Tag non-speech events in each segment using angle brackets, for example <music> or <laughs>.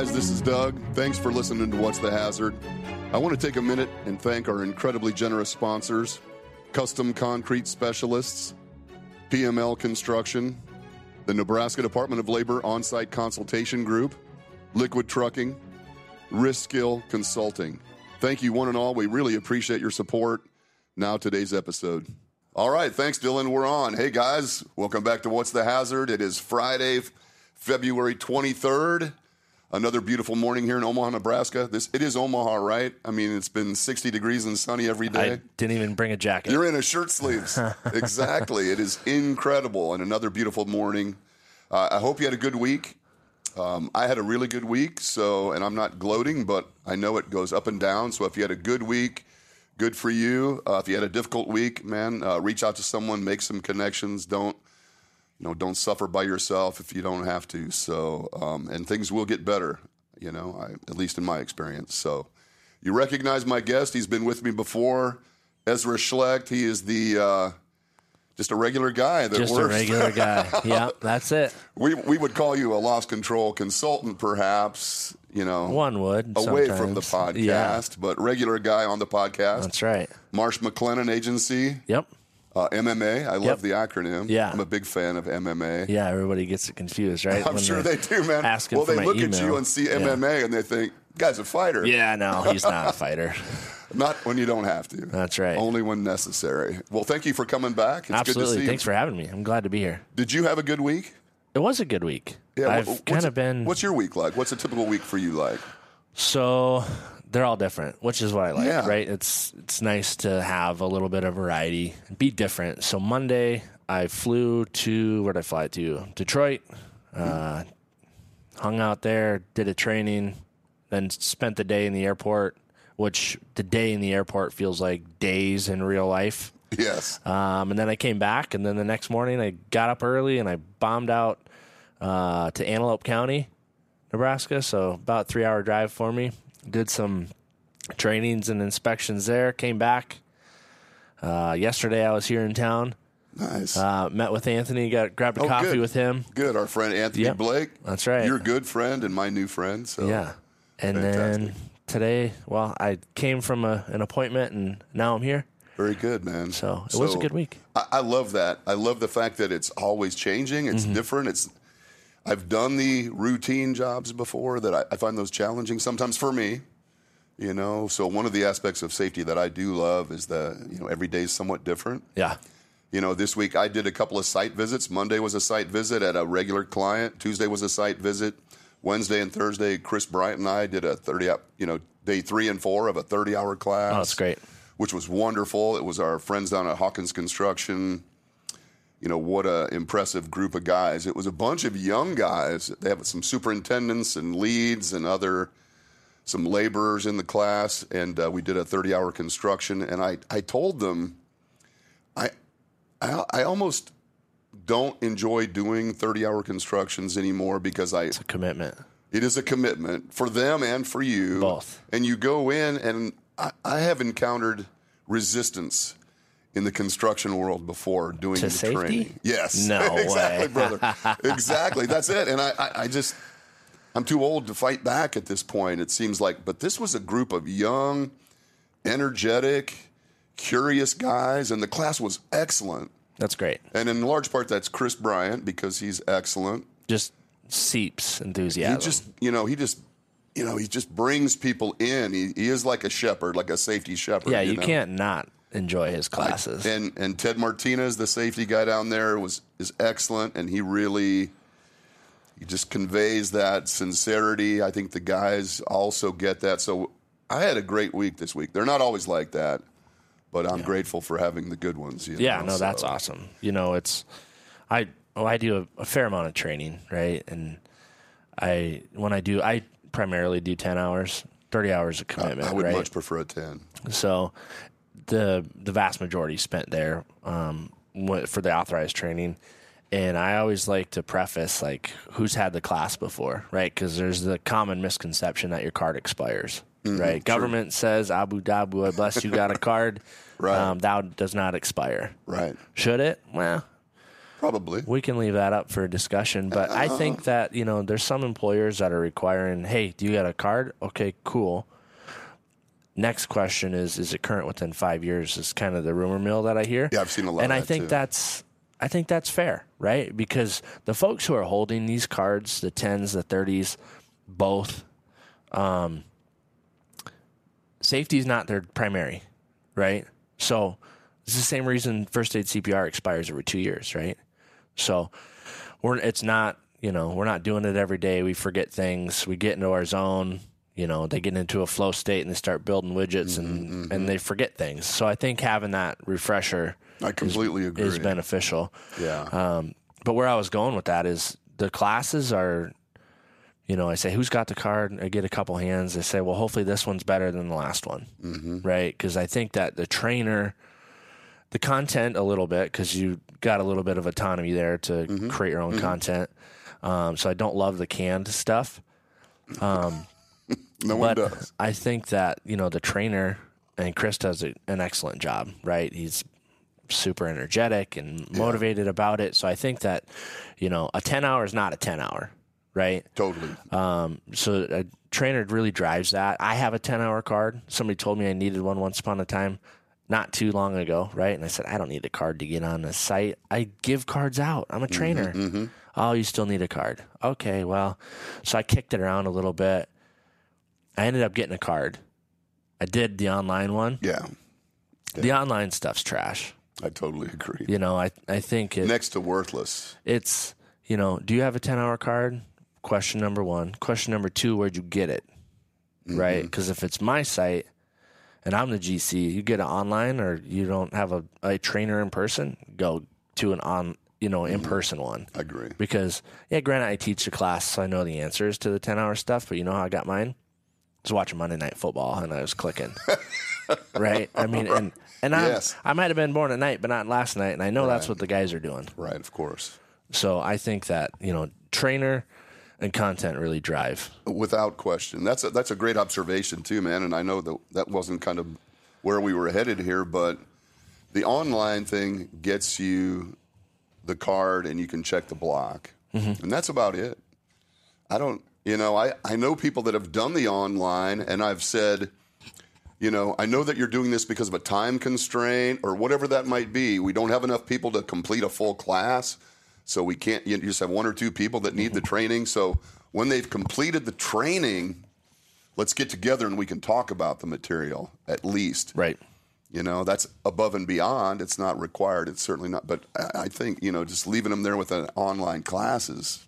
guys, this is Doug. Thanks for listening to What's the Hazard. I want to take a minute and thank our incredibly generous sponsors Custom Concrete Specialists, PML Construction, the Nebraska Department of Labor On Site Consultation Group, Liquid Trucking, Riskill Consulting. Thank you, one and all. We really appreciate your support. Now, today's episode. All right, thanks, Dylan. We're on. Hey, guys, welcome back to What's the Hazard. It is Friday, February 23rd. Another beautiful morning here in Omaha, Nebraska. This it is Omaha, right? I mean, it's been 60 degrees and sunny every day. I didn't even bring a jacket. You're in a shirt sleeves. <laughs> exactly. It is incredible and another beautiful morning. Uh, I hope you had a good week. Um, I had a really good week, so and I'm not gloating, but I know it goes up and down. So if you had a good week, good for you. Uh, if you had a difficult week, man, uh, reach out to someone, make some connections. Don't you know? Don't suffer by yourself if you don't have to. So um, and things will get better. You know, I, at least in my experience. So you recognize my guest. He's been with me before. Ezra Schlecht. He is the uh, just a regular guy that Just a regular <laughs> guy. yeah, that's it. we we would call you a loss control consultant, perhaps. You know, One would away from the podcast, Yeah, but regular guy on the podcast. that's right. Marsh McLennan Agency, Yep. Uh, MMA. I love the acronym. Yeah. I'm a big fan of MMA. Yeah, everybody gets it confused, right? I'm When sure they're do, man. asking well, they look at you and see Yeah. MMA and they think, guy's a fighter. Yeah, no, he's not a <laughs> fighter. Not when you don't have to. That's right. Only when necessary. Well, thank you for coming back. It's good to Absolutely. Thanks you. for having me. I'm glad to be here. Did you have a good week? It was a good week. Yeah, I've kind of been What's your week like? What's a typical week for you like? so they're all different, which is what I like, Yeah. right? It's it's nice to have a little bit of variety, be different. So Monday, I flew to where did I fly to? Detroit. Uh, hung out there, did a training, then spent the day in the airport. Which the day in the airport feels like days in real life. Yes. Um, and then I came back, and then the next morning I got up early and I bombed out uh, to Antelope County, Nebraska. So about three hour drive for me. Did some trainings and inspections there. Came back. Uh, yesterday I was here in town. nice. Uh, met with Anthony. Got grabbed a Oh, coffee good. with him. good. Our friend Anthony Yep. Blake. That's right. Your good friend and my new friend. So Yeah. And then today, well, I came from a, an appointment and now I'm here. very good, man. So it was a good week. I, I love that. I love the fact that it's always changing. It's Mm-hmm. different. It's. I've done the routine jobs before that I, I find those challenging sometimes for me. You know, so one of the aspects of safety that I do love is that you know every day is somewhat different. Yeah. You know, this week I did a couple of site visits. Monday was a site visit at a regular client. Tuesday was a site visit. Wednesday and Thursday, Chris Bryant and I did a 30, hou- you know, day three and four of a 30 hour class. Oh, that's great. Which was wonderful. It was our friends down at Hawkins Construction. You know, what a impressive group of guys. It was a bunch of young guys. They have some superintendents and leads and other, some laborers in the class. And uh, we did a 30 hour construction. And I, I told them, I, I, I almost don't enjoy doing 30 hour constructions anymore because I, It's a commitment. it is a commitment for them and for you. Both. And you go in, and I, I have encountered resistance in the construction world before doing To the safety? training. Yes. No <laughs> exactly, way. brother. <laughs> exactly. That's it. And I, I, I just, I'm too old to fight back at this point, it seems like. But this was a group of young, energetic, curious guys, and the class was excellent. That's great. And in large part, that's Chris Bryant because he's excellent. Just seeps enthusiasm. He just, you know, he just, you know, he just brings people in. He, he is like a shepherd, like a safety shepherd. yeah, you, know? can't not enjoy his classes. And and Ted Martinez, the safety guy down there, was is excellent, and he really. He just conveys that sincerity. I think the guys also get that. So I had a great week this week. They're not always like that, but I'm grateful for having the good ones. you yeah, know, no, that's awesome. You know, it's I oh I do a, a fair amount of training, right? And I when I do, I primarily do ten hours, thirty hours of commitment, I would right? much prefer a ten. So the the vast majority spent there um, for the authorized training. And I always like to preface like who's had the class before, right? Because there's the common misconception that your card expires, Mm-hmm. right? Government says Abu Dhabi, I bless you got a <laughs> card, Right. Um, that does not expire. Right. Should it? Well, Probably. we can leave that up for discussion. But I think that you know there's some employers that are requiring, hey, do you got a card? Okay, cool. Next question is, is it current within five years? Is kind of the rumor mill that I hear. Yeah, I've seen a lot and of I that, think too. that's, I think that's fair, right? Because the folks who are holding these cards, the tens, the thirties, both, um, safety is not their primary, right? So it's the same reason first aid CPR expires every two years, right? So we're it's not you know we're not doing it every day. We forget things. We get into our zone. You know they get into a flow state and they start building widgets and and they forget things. So I think having that refresher I completely agree. is beneficial. yeah. Um, but where I was going with that is the classes are, you know, I say, who's got the card? I get a couple hands. I say, well, hopefully this one's better than the last one, mm-hmm. right? Because I think that the trainer, the content a little bit, because you got a little bit of autonomy there to Mm-hmm. create your own content. Um, so I don't love the canned stuff. <laughs> no one But does. I think that, you know, the trainer and Chris does a, an excellent job, right? He's super energetic and motivated about it. So I think that, you know, a 10 hour is not a 10 hour, right? Totally. Um, so a trainer really drives that. I have a 10 hour card. Somebody told me I needed one once upon a time, not too long ago, right? And I said, I don't need a card to get on the site. I give cards out. I'm a trainer. Oh, you still need a card. Okay, well, so I kicked it around a little bit. I ended up getting a card. I did the online one. yeah. The online stuff's trash. I totally agree. You know, I I think it, Next to worthless. it's you know, do you have a ten hour card? Question number one. Question number two, where'd you get it? Mm-hmm. Right? Because if it's my site and I'm the GC, you get it online or you don't have a, a trainer in person, go to an on you know mm-hmm. in person one. I agree. Because yeah, granted, I teach the class, so I know the answers to the ten hour stuff. But you know how I got mine? Was watching Monday Night Football and I was clicking. <laughs> right? I mean, and and I Yes. I might have been born at night, but not last night, and I know that's what the guys are doing. Right, of course. So I think that you know, trainer and content really drive. Without question. That's a, that's a great observation too, man. And I know that that wasn't kind of where we were headed here, but the online thing gets you the card and you can check the block, mm-hmm. and that's about it. I don't, you know, I I know people that have done the online, and I've said. You know, I know that you're doing this because of a time constraint or whatever that might be. We don't have enough people to complete a full class. So we can't, you just have one or two people that need the mm-hmm. training. So when they've completed the training, let's get together and we can talk about the material at least. Right. You know, that's above and beyond. It's not required. It's certainly not. But I I think, you know, just leaving them there with an online class is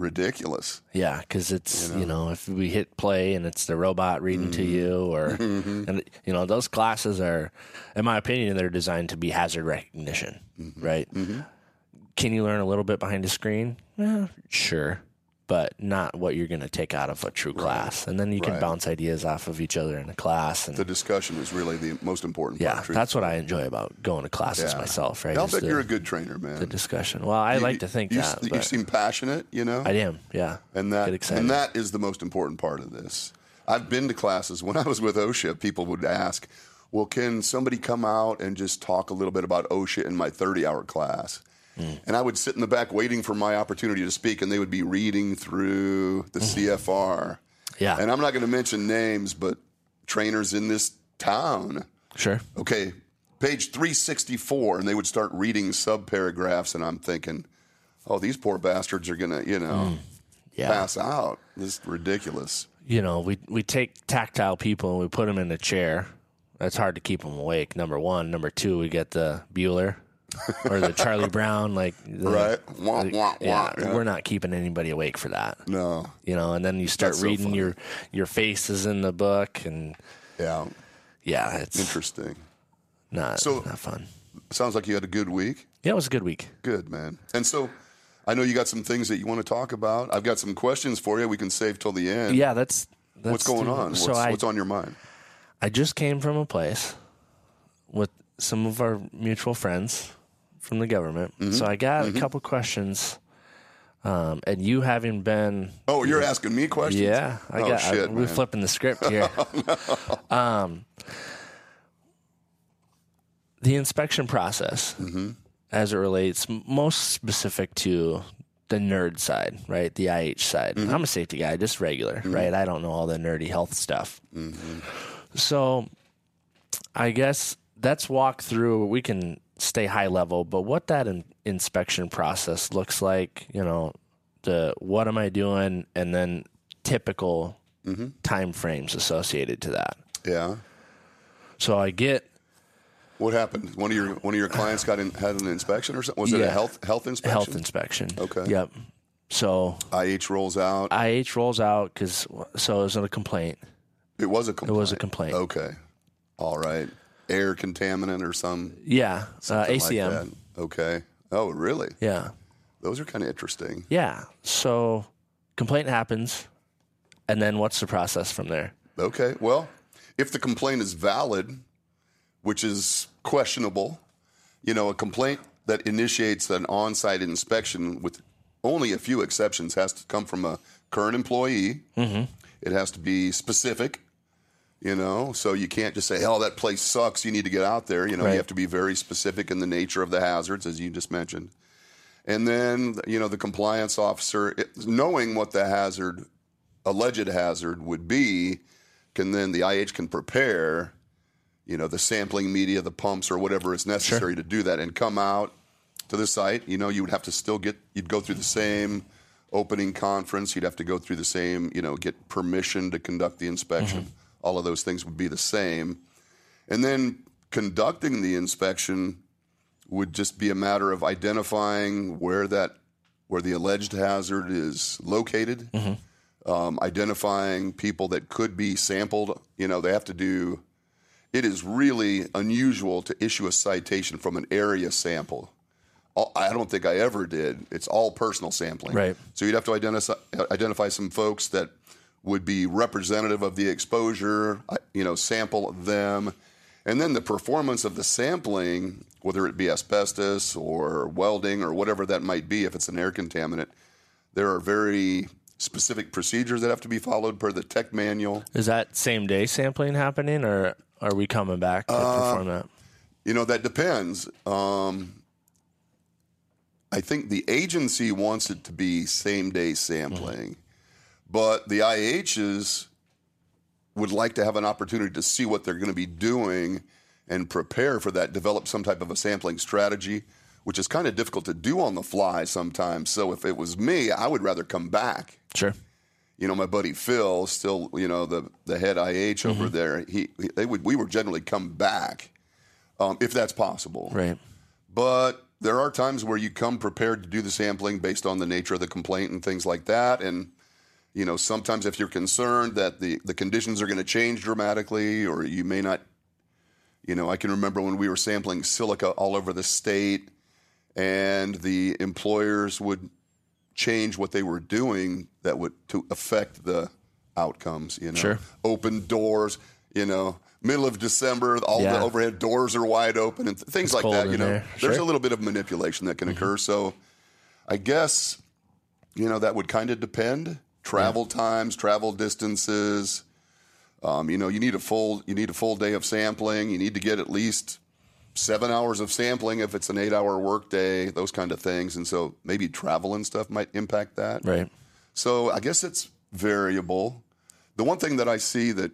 ridiculous. Yeah, because it's you know. if we hit play and it's the robot reading to mm-hmm. you, or <laughs> mm-hmm. and you know those classes are, in my opinion, they're designed to be hazard recognition, mm-hmm. right? Can you learn a little bit behind a screen? Yeah, sure, but not what you're going to take out of a true class. And then you can Right. bounce ideas off of each other in a class, and The discussion is really the most important yeah, part. that's what I enjoy about going to classes Yeah. myself. Right? I'll is bet the, you're a good trainer, man. the discussion. Well, I You- like to think you, that. You seem passionate, you know? I am. Yeah, and that and that is the most important part of this. I've been to classes when I was with OSHA. People would ask, "Well, can somebody come out and just talk a little bit about OSHA in my 30-hour class?" Hmm. And I would sit in the back waiting for my opportunity to speak, and they would be reading through the CFR. yeah, And I'm not going to mention names, but trainers in this town sure. okay, page 364, and they would start reading subparagraphs, and I'm thinking, oh, these poor bastards are gonna, you know, Yeah. pass out. This is ridiculous. you know, we we take tactile people and we put them in a chair. That's hard to keep them awake. Number one, number two, we get the Bueller or the Charlie Brown, like the- Right? Wah, wah, yeah, wah, yeah. we're not keeping anybody awake for that. No, You know, and then you start That's reading funny. your your faces in the book, and yeah, yeah, it's interesting. not So- not fun. Sounds like you had a good week. Yeah, it was a good week. Good man. And so, I know you got some things that you want to talk about. I've got some questions for you. We can save till the end. Yeah, that's, that's What's going on? So what's, I what's on your mind? I just came from a place with some of our mutual friends from the government. Mm-hmm. So I got a couple questions. Um, and you having been, Oh, you're asking me questions? yeah, I oh, got. shit, I, we're man. flipping the script <laughs> here. um, the inspection process. Mm-hmm. as it relates most specific to the nerd side, right? The IH side. I'm a safety guy, just regular, right? I don't know all the nerdy health stuff. So I guess let's walk through. We can stay high level, but what that in, inspection process looks like, you know, the what am I doing, and then typical mm-hmm. time frames associated to that. Yeah. So I get What happened? One of your one of your clients got in, had an inspection or something. Was it a health health inspection? health inspection. Okay. Yep. So IH rolls out. IH rolls out because so it was a complaint. It was a complaint. It was a complaint. Okay. All right. Air contaminant or some Yeah, uh, like ACM. that. Okay. Oh, really? yeah, Those are kind of interesting. yeah. So complaint happens, and then what's the process from there? Okay. Well, if the complaint is valid, which is questionable, you know, a complaint that initiates an on-site inspection with only a few exceptions has to come from a current employee. Mm-hmm. It has to be specific. You know, so you can't just say, "Oh, that place sucks. You need to get out there." You know, Right. you have to be very specific in the nature of the hazards, as you just mentioned. And then, you know, the compliance officer, it, knowing what the hazard, alleged hazard would be, can then the IH can prepare, you know, the sampling media, the pumps, or whatever is necessary to do that, and come out to the site. You know, you would have to still get, you'd go through the same opening conference. You'd have to go through the same, you know, get permission to conduct the inspection. Mm-hmm. All of those things would be the same. And then conducting the inspection would just be a matter of identifying where that where the alleged hazard is located, um, identifying people that could be sampled. You know, they have to do. It is really unusual to issue a citation from an area sample. I don't think I ever did. It's all personal sampling. Right. So you'd have to identify identify some folks that would be representative of the exposure. uh, You know, sample them, and then the performance of the sampling, whether it be asbestos or welding or whatever that might be, if it's an air contaminant, there are very specific procedures that have to be followed per the tech manual. Is that same day sampling happening, or are we coming back to Uh, perform that? You know, that depends. Um, I think the agency wants it to be same day sampling, but the IHs would like to have an opportunity to see what they're going to be doing and prepare for that, develop some type of a sampling strategy, which is kind of difficult to do on the fly sometimes. So if it was me, I would rather come back Sure. you know, my buddy Phil, still, you know, the the head IH over there. He, he they would we would generally come back, um, if that's possible. Right. But there are times where you come prepared to do the sampling based on the nature of the complaint and things like that. And you know, sometimes if you're concerned that the the conditions are going to change dramatically, or you may not, you know, I can remember when we were sampling silica all over the state, and the employers would change what they were doing that would to affect the outcomes. You know, Sure. open doors. You know, middle of December, all Yeah. the overhead doors are wide open and th- things like that. You know, there. there's Sure. Mm-hmm. a little bit of manipulation that can occur. So, I guess you know that would kind of depend. Travel times, travel distances. Um, you know, you need a full you need a full day of sampling. You need to get at least seven hours of sampling if it's an eight hour workday. Those kind of things, and so maybe travel and stuff might impact that. Right. So I guess it's variable. The one thing that I see that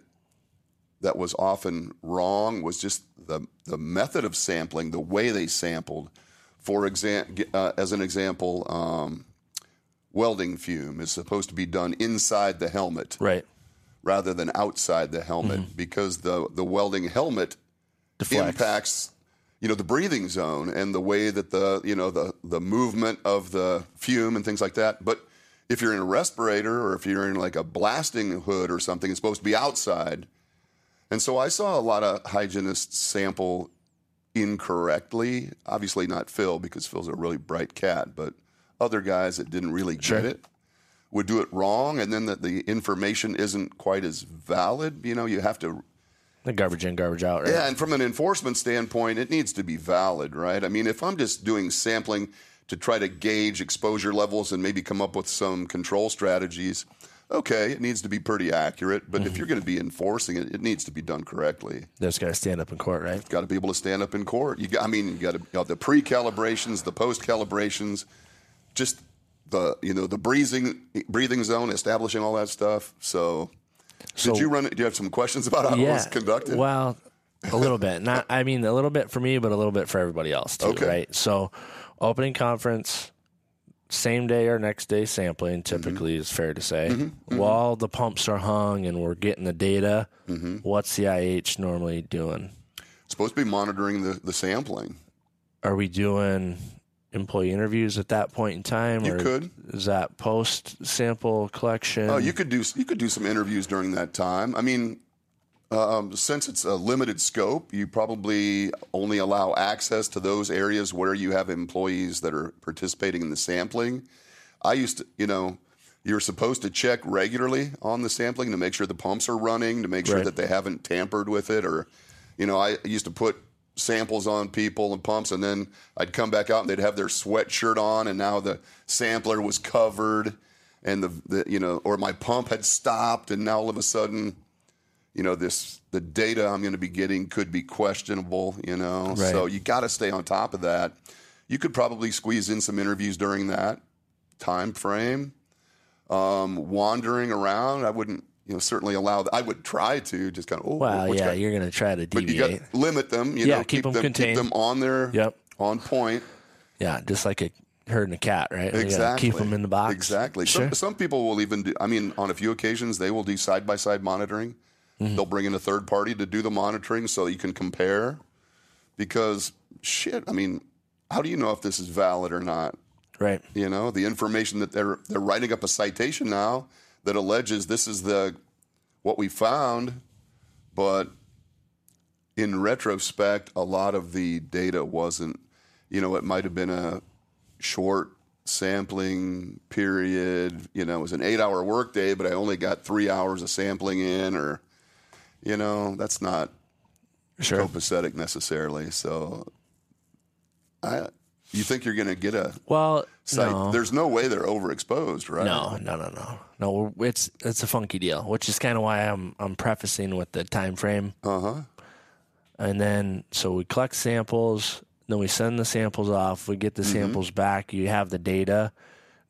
that was often wrong was just the the method of sampling, the way they sampled. For example, uh, as an example, um, welding fume is supposed to be done inside the helmet Right. rather than outside the helmet mm-hmm. because the the welding helmet Deflects. impacts you know the breathing zone and the way that the you know the the movement of the fume and things like that but if you're in a respirator or if you're in like a blasting hood or something it's supposed to be outside and so i saw a lot of hygienists sample incorrectly obviously not phil because phil's a really bright cat but other guys that didn't really Sure. get it would do it wrong and then that the information isn't quite as valid you know you have to The garbage in, garbage out. Right. yeah, and from an enforcement standpoint, it needs to be valid, right? I mean, if I'm just doing sampling to try to gauge exposure levels and maybe come up with some control strategies, okay, it needs to be pretty accurate. But Mm-hmm. if you're going to be enforcing it, it needs to be done correctly. That's got to stand up in court, right? Got to be able to stand up in court. You got, I mean, you got to you know, the pre-calibrations, the post-calibrations, just the you know the breathing breathing zone, establishing all that stuff. So, So- did you run? Do you have some questions about how it was conducted? Well, a little bit. Not, I mean, a little bit for me, but a little bit for everybody else too, Okay. right? So, opening conference, same day or next day sampling, typically Mm-hmm. is fair to say. While the pumps are hung and we're getting the data, Mm-hmm. what's the IH normally doing? supposed to be monitoring the, the sampling. Are we doing employee interviews at that point in time? You or could. Is that post sample collection? Oh, you could do you could do some interviews during that time. I mean, um, since it's a limited scope, you probably only allow access to those areas where you have employees that are participating in the sampling. I used to, you know, you're supposed to check regularly on the sampling to make sure the pumps are running, to make sure Right. that they haven't tampered with it, or, you know, I used to put samples on people and pumps, and then I'd come back out and they'd have their sweatshirt on, and now the sampler was covered, and the, the you know, or my pump had stopped, and now all of a sudden, you know, this the data I'm going to be getting could be questionable, you know, Right. so you got to stay on top of that. You could probably squeeze in some interviews during that time frame. Um, wandering around, I wouldn't, you know, certainly allow. I would try to just kind of, oh, Well, yeah, got- you're going to try to but you got limit them. You Yeah, know, keep them them, keep contained. them on their, Yep. on point. Yeah, just like a herding a cat, right? Exactly. keep them in the box. Exactly. Sure. Some, some people will even do, I mean, on a few occasions, they will do side by side monitoring. Mm-hmm. They'll bring in a third party to do the monitoring so you can compare. Because, shit, I mean, how do you know if this is valid or not? Right. You know, the information that they're they're writing up a citation now that alleges this is the what we found, but in retrospect, a lot of the data wasn't. You know, it might have been a short sampling period. You know, it was an eight-hour workday, but I only got three hours of sampling in, or you know, that's not Sure. copacetic necessarily. So, I you think you're going to get a Well, site. no. There's no way they're overexposed, right? No, no, no, no, no. It's it's a funky deal, which is kind of why I'm I'm prefacing with the time frame, Uh huh. and then so we collect samples, then we send the samples off. We get the Mm-hmm. samples back. You have the data.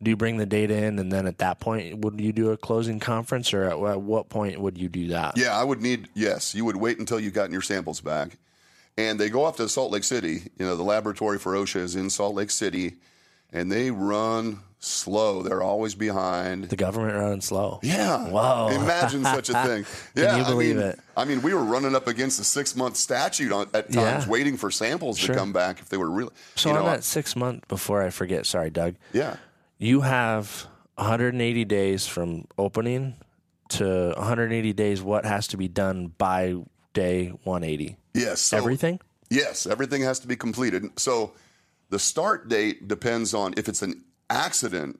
Do you bring the data in, and then at that point, would you do a closing conference, or at, at what point would you do that? Yeah, I would need. Yes, you would wait until you've gotten your samples back, and they go off to Salt Lake City. You know, the laboratory for OSHA is in Salt Lake City, and they run slow. They're always behind. The government running slow. Yeah. Wow. Imagine such a <laughs> thing. Yeah. you believe I mean, it? I mean, we were running up against a six month statute on, at times, Yeah. waiting for samples Sure. to come back if they were really. So you on that six month before I forget, sorry, Doug. yeah. you have 180 days from opening to 180 days what has to be done by day 180 Yes. So, everything Yes, everything has to be completed. So the start date depends on if it's an accident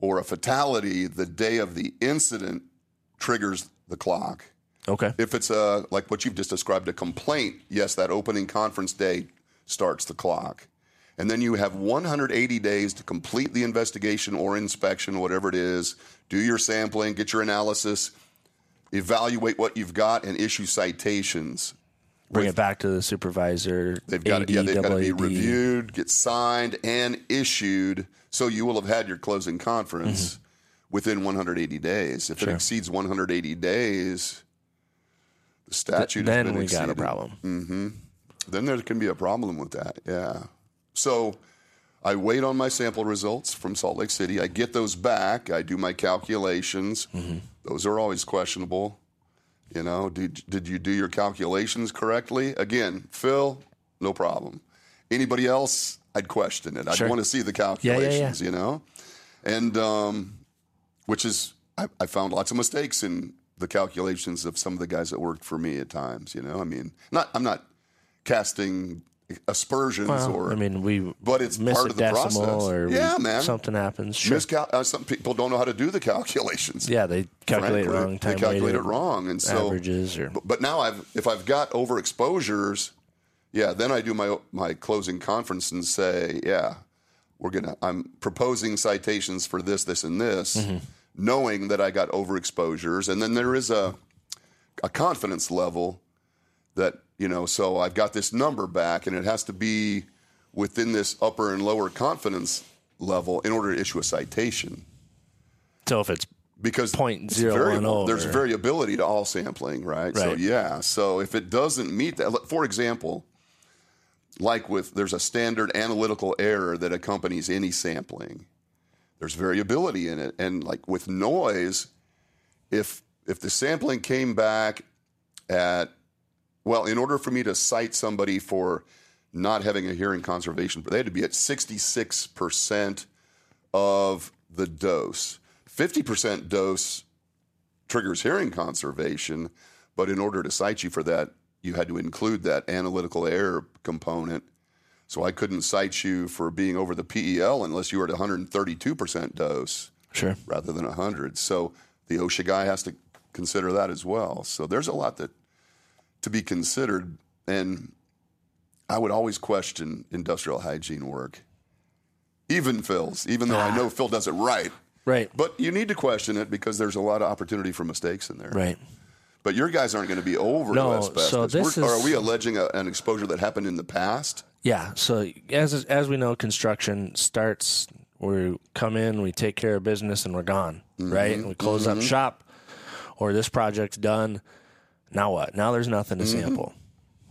or a fatality, the day of the incident triggers the clock. okay If it's a like what you've just described a complaint, yes, that opening conference day starts the clock. And then you have 180 days to complete the investigation or inspection, whatever it is, do your sampling, get your analysis, evaluate what you've got and issue citations. Bring it back to the supervisor They've got to, yeah, they've got to be reviewed, get signed, and issued. So you will have had your closing conference within 180 days. If it Mm-hmm. Exceeds 180 days, the statute has then been we got a exceeded. problem Then there can be a problem with that. Yeah. So I wait on my sample results from Salt Lake City. I get those back. I do my calculations. Mm-hmm. Those are always questionable. You know, did, did you do your calculations correctly? Again, Phil, no problem. Anybody else, I'd question it. I'd Sure. want to see the yeah, yeah. calculations, you know? And, um, which is, I, I found lots of mistakes in the calculations of some of the guys that worked for me at times, you know? I mean, not, I'm not casting aspersions well, or, i mean we but it's miss part a of the decimal process. or we- Yeah, man. something happens sure miscal- uh, some people don't know how to do the calculations. yeah they calculate frankly. wrong time They calculate it wrong, and so averages or but, but now I've if I've got overexposures, yeah, then I do my my closing conference and say, yeah, we're gonna I'm proposing citations for this, this, and this. Mm-hmm. knowing that I got overexposures, and then there is a a confidence level that you know. So I've got this number back, and it has to be within this upper and lower confidence level in order to issue a citation So if it's because Point zero variable. There's variability to all sampling, right? So yeah. So if it doesn't meet that, for example, like with there's a standard analytical error that accompanies any sampling. There's variability in it, and like with noise, if if the sampling came back at well, in order for me to cite somebody for not having a hearing conservation, they had to be at 66% of the dose. 50% dose triggers hearing conservation, but in order to cite you for that, you had to include that analytical error component. So I couldn't cite you for being over the PEL unless you were at 132% dose sure. rather than 100. So the OSHA guy has to consider that as well. So there's a lot that to be considered, and I would always question industrial hygiene work, even Phil's, even though I know ah. Phil does it right. Right. But you need to question it because there's a lot of opportunity for mistakes in there. Right. But your guys aren't going to be over No, to asbestos. so this We're- is- are we alleging a, an exposure that happened in the past? Yeah. So as as we know, construction starts. We come in, we take care of business, and we're gone. Right. Mm-hmm. We close up mm-hmm. shop, or this project's done. Now what? Now there's nothing to sample.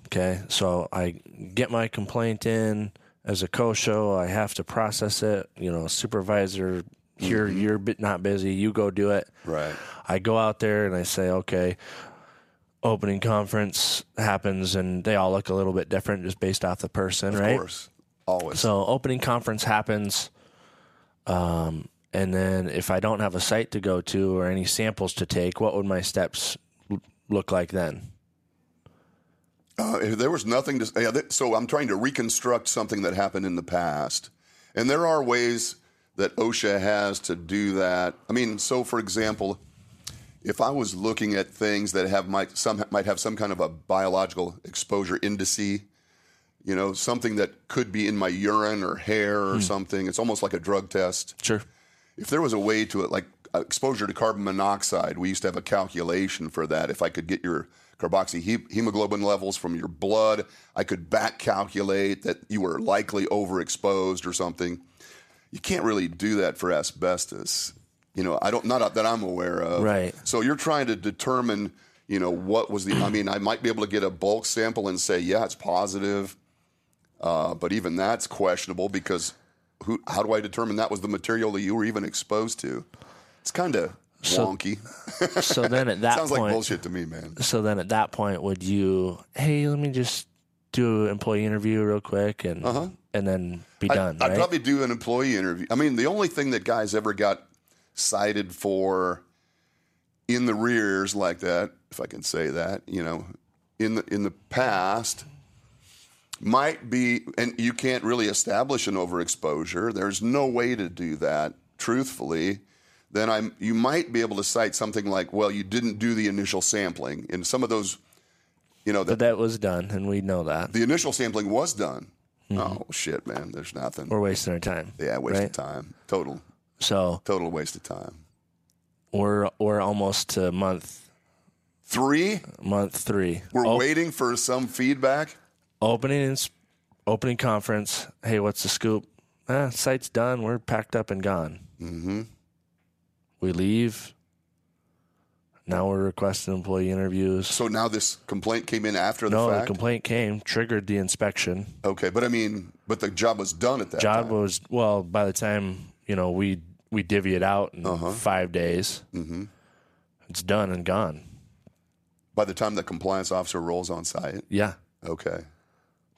Okay. So I get my complaint in as a CSHO. I have to process it. You know, supervisor. Here, you're bit not busy. You go do it. Right. I go out there and I say, okay, opening conference happens, and they all look a little bit different just based off the person, Of right? course. Always. So opening conference happens, um, and then if I don't have a site to go to or any samples to take, what would my steps look like then? Uh, there was nothing to. Yeah, th- so I'm trying to reconstruct something that happened in the past, and there are ways that OSHA has to do that. I mean, so for example, if I was looking at things that have might some might have some kind of a biological exposure indice, you know, something that could be in my urine or hair or something. It's almost like a drug test Sure. if there was a way to it, like exposure to carbon monoxide, we used to have a calculation for that. If I could get your carboxy he- hemoglobin levels from your blood, I could back calculate that you were likely overexposed or something. You can't really do that for asbestos. You know, I don't not that I'm aware of. Right. So you're trying to determine, you know, what was the. I mean, I might be able to get a bulk sample and say, yeah, it's positive. Uh, but even that's questionable because who? How do I determine that was the material that you were even exposed to? It's kind of wonky. <laughs> So then at that Sounds point, like bullshit to me, man. so then at that point, would you, hey, let me just do an employee interview real quick and uh-huh. and then be done, I'd right? probably do an employee interview. I mean, the only thing that guys ever got cited for in the rears like that, if I can say that, you know, in the in the past might be and you can't really establish an overexposure. There's no way to do that truthfully. Then I'm you might be able to cite something like, well, you didn't do the initial sampling. And some of those you know, the, but that was done, and we know that. the initial sampling was done. Oh shit, man! There's nothing. We're wasting our time. Yeah, waste right? of time. Total, So total waste of time. we're we're almost to month Three, month three. we're waiting for some feedback. opening ins- opening conference. Hey, what's the scoop? Ah, site's done. We're packed up and gone. Mm-hmm. We leave. Now we're requesting employee interviews. So now this complaint came in after the no, the complaint came, triggered the inspection. okay, but I mean, but the job was done at that Job time. was well by the time you know we we divvy it out in Uh-huh. five days. Mm-hmm. It's done and gone. By the time the compliance officer rolls on site. Yeah, Okay.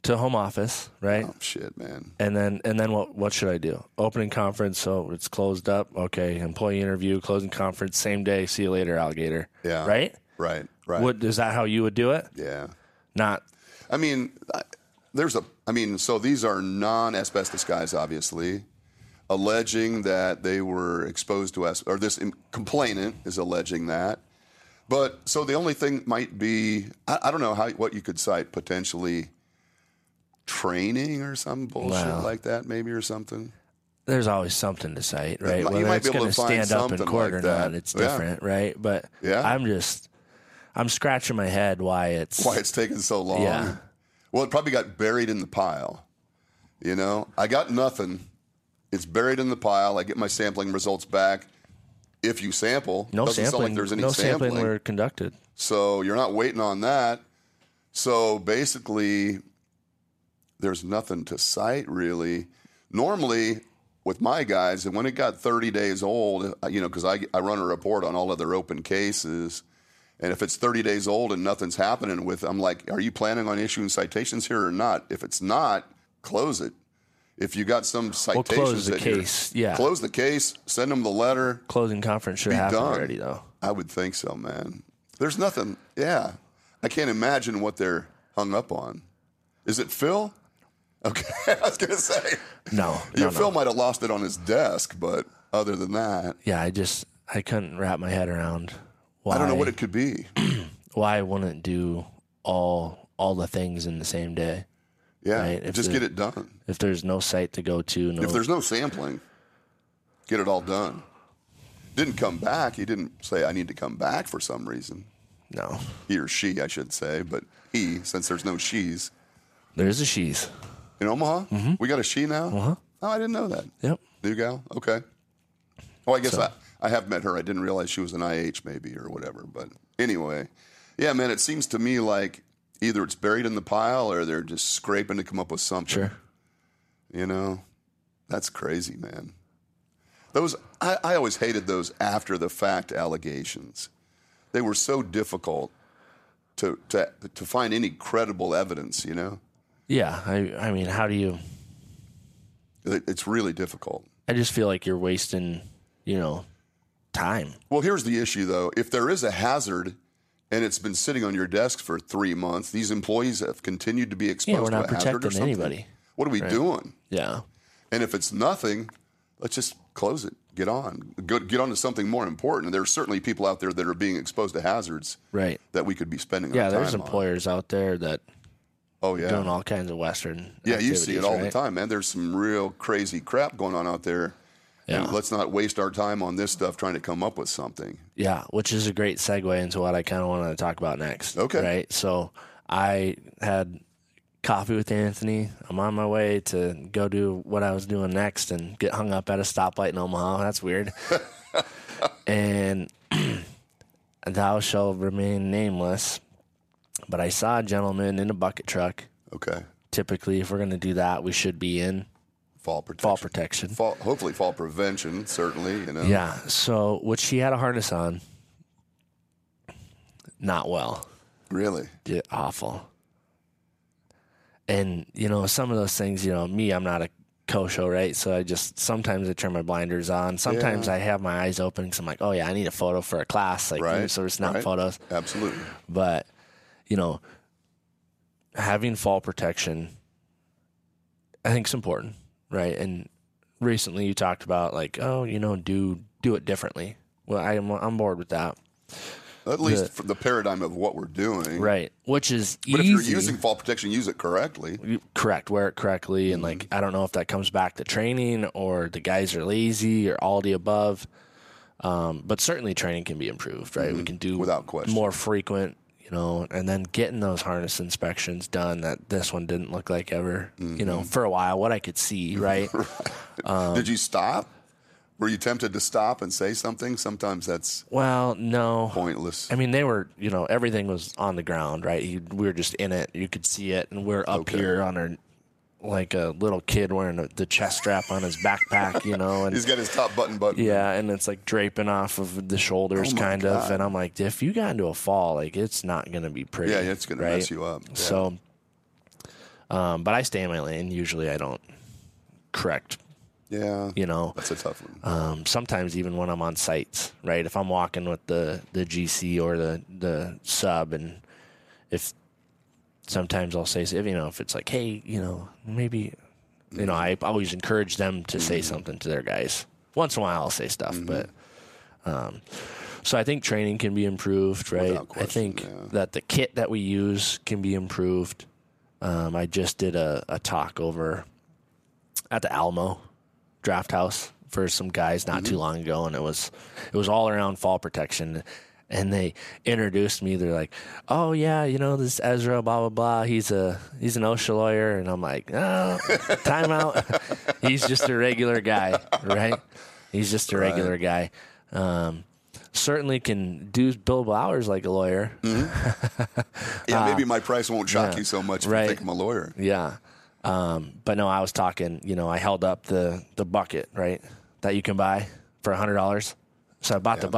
To home office, right? Oh shit, man. And then and then what what should I do? Opening conference, so it's closed up. Okay, employee interview, closing conference, same day. See you later, alligator. Yeah. Right? Right. Right. What is that how you would do it? Yeah. Not I mean, there's a. I mean, so these are non-asbestos guys, obviously, alleging that they were exposed to as, or this complainant is alleging that. But so the only thing might be, I, I don't know how what you could cite potentially training or some bullshit Wow. like that, maybe or something. there's always something to cite, right? you Whether might it's be able going to stand up in court like or not, that. it's Yeah. different, right? But Yeah. I'm just, I'm scratching my head why it's Why it's taking so long? Yeah. Well, it probably got buried in the pile. You know, I got nothing. It's buried in the pile. I get my sampling results back. If you sample, no doesn't sampling. sound like there's any no sampling. sampling were conducted. So you're not waiting on that. So basically, there's nothing to cite really. Normally, with my guys, and when it got 30 days old, uh, you know, because I, I run a report on all of their open cases. And if it's 30 days old and nothing's happening with, I'm like, are you planning on issuing citations here or not? If it's not, close it. If you got some citations, we'll close the case, yeah. close the case, send them the letter. Closing conference should happened done. already, though. I would think so, man. There's nothing. Yeah, I can't imagine what they're hung up on. Is it Phil? Okay, <laughs> I was gonna say No, your no, Phil no. might have lost it on his desk, but other than that, Yeah, I just I couldn't wrap my head around why I don't know what it could be. <clears throat> why I wouldn't do all all the things in the same day. Yeah, Right, just get it done. If there's no site to go to, no If there's no sampling, get it all done. Didn't come back. He didn't say I need to come back for some reason. no. He or she, I should say, but he, since there's no she's There's a she's. In Omaha. We got a she now. Uh-huh. Oh, I didn't know that. Yep. New gal? Okay. Oh, I guess I, I have met her. I didn't realize she was an IH maybe or whatever. But anyway, yeah, man, it seems to me like either it's buried in the pile or they're just scraping to come up with something. Sure. You know, that's crazy, man. Those I, I always hated those after the fact allegations. They were so difficult to to to find any credible evidence. You know, Yeah. I I mean, how do you It- it's really difficult. I just feel like you're wasting, you know, time. Well, here's the issue, though. If there is a hazard and it's been sitting on your desk for three months, these employees have continued to be exposed yeah, we're not to a hazard or something. anybody. What are we doing? Yeah. And if it's nothing, let's just close it. Get on. Go, get on to something more important. And there's certainly people out there that are being exposed to hazards Right. that we could be spending Yeah, our there's time on. employers out there that Oh, yeah. doing all kinds of Western. yeah, you see it all the time, man. There's some real crazy crap going on out there. Yeah. And let's not waste our time on this stuff trying to come up with something. Yeah, which is a great segue into what I kind of wanted to talk about next. Okay. Right. So I had coffee with Anthony. I'm on my way to go do what I was doing next and get hung up at a stoplight in Omaha. That's weird. <laughs> and <clears throat> thou shall remain nameless. But I saw a gentleman in a bucket truck. Okay. Typically, if we're going to do that, we should be in Fall protection. fall protection. Fall, hopefully, fall prevention, certainly, you know. Yeah. So, which he had a harness on. Not well. Really? Yeah, awful. And you know, some of those things, you know, me, I'm not a CSHO, right? So I just sometimes I turn my blinders on. Sometimes Yeah. I have my eyes open because I'm like, oh yeah, I need a photo for a class, like Right. so it's not right. photos. Absolutely. But you know, having fall protection, I think is important, right? And recently you talked about like, oh, you know, do do it differently. Well, I'm I'm bored with that, At least The- for the paradigm of what we're doing. right? Which is But easy. if you're using fall protection, use it correctly. Correct wear it correctly and like Mm-hmm. i don't know if that comes back to training or the guys are lazy or all the above um, but certainly training can be improved right we can do Mm-hmm. Without question. more frequent you know and then getting those harness inspections done that this one didn't look like ever you Mm-hmm. know for a while what i could see <laughs> right Um, Did you stop? Were you tempted to stop and say something? Sometimes that's well no pointless. I mean, they were, you know, everything was on the ground, right? You, we were just in it. You could see it, and we're up Okay. here on our, like a little kid wearing a, the chest strap on his backpack, you know, and He's got his top button button. yeah, and it's like draping off of the shoulders, Oh kind of. And I'm like, if you got into a fall, like it's not gonna be pretty. Yeah, it's going to right? mess you up. Yeah. So, um, but I stay in my lane. Usually, I don't correct. yeah, You know, that's a tough one. um, sometimes even when I'm on sites, right? If I'm walking with the the GC or the the sub, and if sometimes I'll say, if you know, if it's like, hey, you know, maybe, you know, I always encourage them to say something to their guys. Once in a while, I'll say stuff, but. Um, so I think training can be improved, right? Without I think yeah. that the kit that we use can be improved. Um, I just did a, a talk over at the Alamo Drafthouse for some guys not too long ago, and it was it was all around fall protection. And they introduced me. They're like, "Oh yeah, you know this Ezra, blah blah blah. He's a he's an OSHA lawyer." And I'm like, "Oh, <laughs> time out. <laughs> he's just a regular guy, right? He's just a regular guy. Um, certainly can do billable hours like a lawyer. <laughs> Yeah, maybe my price won't shock Uh, yeah. you so much if Right. you think I'm a lawyer. Yeah. Um, but no, I was talking, you know, I held up the, the bucket, right, that you can buy for a $100. So I bought the man.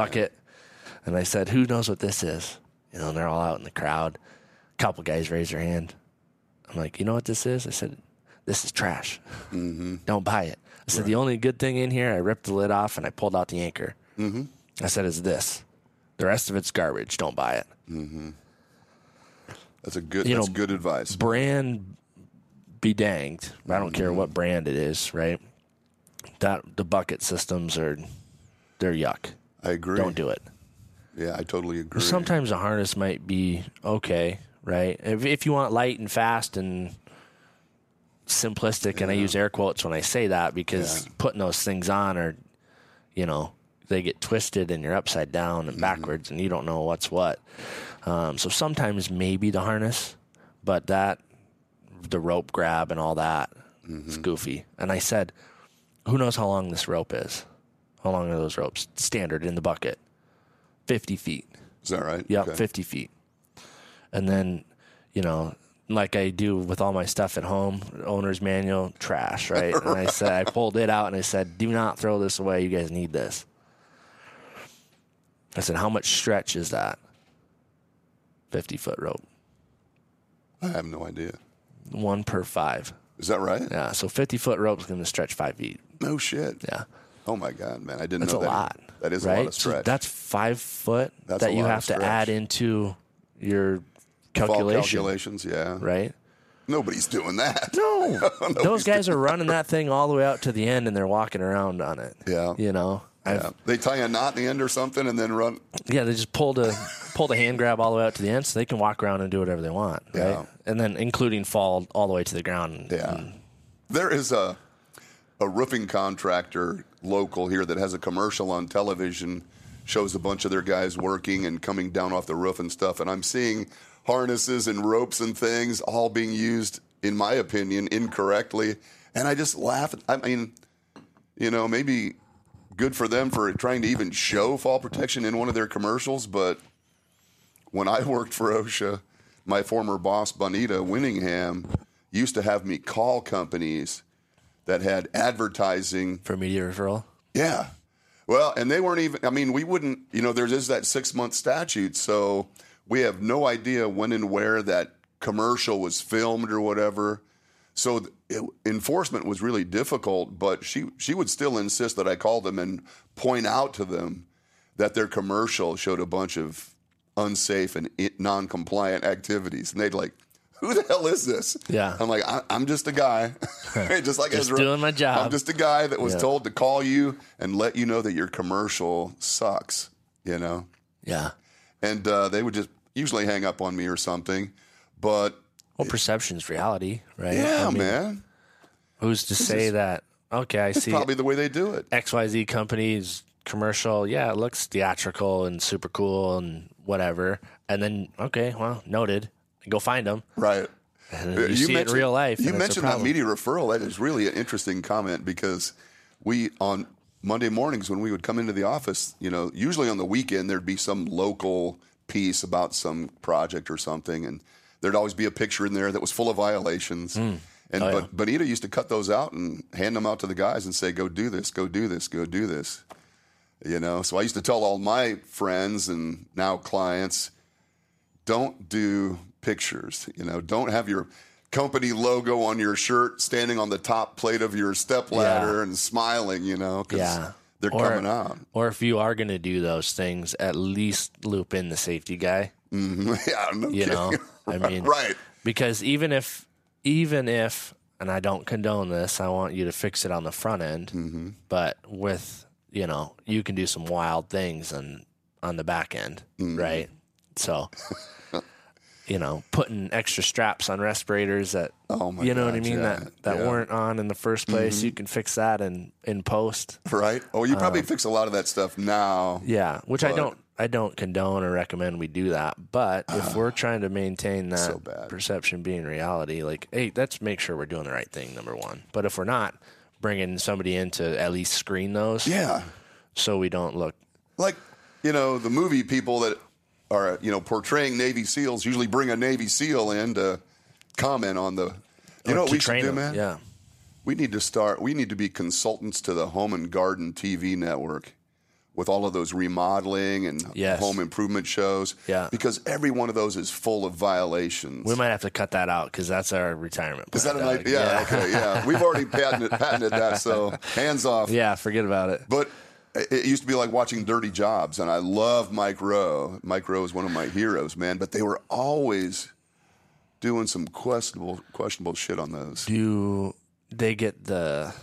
And I said, who knows what this is? You know, and they're all out in the crowd. A couple guys raised their hand. I'm like, you know what this is? I said, this is trash. Mm-hmm. <laughs> Don't buy it. I said, the only good thing in here, I ripped the lid off and I pulled out the anchor. Mm-hmm. I said, is this. The rest of it's garbage. Don't buy it. That's a good. You that's know, good advice. brand be danged. I don't care what brand it is, right? That the bucket systems are they're yuck. I agree. Don't do it. Yeah, I totally agree. Sometimes a harness might be okay, right? If if you want light and fast and simplistic, and I use air quotes when I say that because Yeah. putting those things on are, you know, they get twisted and you're upside down Mm-hmm. and backwards, and you don't know what's what. Um, so sometimes maybe the harness, but that the rope grab and all that, Mm-hmm. goofy. And I said, who knows how long this rope is? How long are those ropes? Standard in the bucket, fifty feet. Is that right? Yep, Okay. 50 feet. And then, you know, like I do with all my stuff at home, owner's manual, trash, right? And I said, I pulled it out and I said, do not throw this away. You guys need this. I said, how much stretch is that? 50 foot rope, I have no idea. one per five. Is that right? Yeah. So 50 foot rope is going to stretch five feet. No shit. Yeah. Oh my god, man! I didn't That's know a that. lot. That is right? a lot of So stretch. that's five foot That's that you have to add into your calculation. calculations. Yeah. Right? Nobody's doing that. No, <laughs> those guys are running that thing all the way out to the end, and they're walking around on it. Yeah. you know, Yeah. They tie a knot in the end or something, and then run. yeah, they just pulled a <laughs> pulled a hand grab all the way out to the end, so they can walk around and do whatever they want, right? Yeah. And then including fall all the way to the ground. Yeah. There is a a roofing contractor local here that has a commercial on television, shows a bunch of their guys working and coming down off the roof and stuff. And I'm seeing harnesses and ropes and things all being used, in my opinion, incorrectly. And I just laugh. I mean, you know, maybe good for them for trying to even show fall protection in one of their commercials, but when I worked for OSHA, my former boss, Bonita Winningham, used to have me call companies that had advertising. for media referral. Yeah. Well, and they weren't even, I mean, we wouldn't, you know, there is that six month statute. So we have no idea when and where that commercial was filmed or whatever. So it, enforcement was really difficult, but she, she would still insist that I call them and point out to them that their commercial showed a bunch of unsafe and non compliant activities. And they'd like, who the hell is this? Yeah. I'm like, I, I'm just a guy, <laughs> <laughs> just like Just Ezra. doing my job. I'm just a guy that was Yeah. told to call you and let you know that your commercial sucks, you know? Yeah. And uh, they would just usually hang up on me or something. But Well, perception's reality, right? yeah, I mean, man, Who's to say is- that? Okay, I see. probably the way they do it. XYZ companies commercial, yeah, it looks theatrical and super cool and whatever. And then, okay, well, noted. Go find them. Right. Then you, see it in real life. You and it's a mentioned that media referral. That is really an interesting comment because we on Monday mornings when we would come into the office, you know, usually on the weekend there'd be some local piece about some project or something, and there'd always be a picture in there that was full of violations. Hmm. And Oh, but Bonita used to cut those out and hand them out to the guys and say, "Go do this, go do this, go do this." You know, so I used to tell all my friends and now clients, don't do pictures. You know, don't have your company logo on your shirt standing on the top plate of your step ladder Yeah. and smiling. You know, because Yeah. they're Or- coming out. Or if you are going to do those things, at least loop in the safety guy. <laughs> yeah, no You kidding. know, <laughs> I mean, <laughs> right? because even if, even if, and I don't condone this, I want you to fix it on the front end. Mm-hmm. But with, you know, you can do some wild things on on the back end, Mm-hmm. right? So, you know, putting extra straps on respirators that Oh my you know what I mean yeah, that that yeah. Mm-hmm. weren't on in the first place. You can fix that in in post. right? Oh, you probably fix a lot of that stuff now. Um, Yeah, which I don't I don't condone or recommend we do that. But if we're trying to maintain that So perception being reality, like, hey, let's make sure we're doing the right thing. Number one. But if we're not, bringing somebody in to at least screen those, Yeah, so we don't look. like you know the movie people that are you know portraying Navy SEAls usually bring a Navy SEAL in to comment on the. You know what we should do, them. man? Yeah. We need to start. We need to be consultants to the Home and Garden TV network with all of those remodeling and Yes. home improvement shows. Yeah. because every one of those is full of violations. We might have to cut that out because that's our retirement. is that plan, an idea? Yeah, okay, yeah. We've already <laughs> patented, patented that, so hands off. Yeah, forget about it. But it used to be like watching Dirty Jobs, and I love Mike Rowe. Mike Rowe is one of my heroes, man. But they were always doing some questionable, questionable shit on those. Do they get the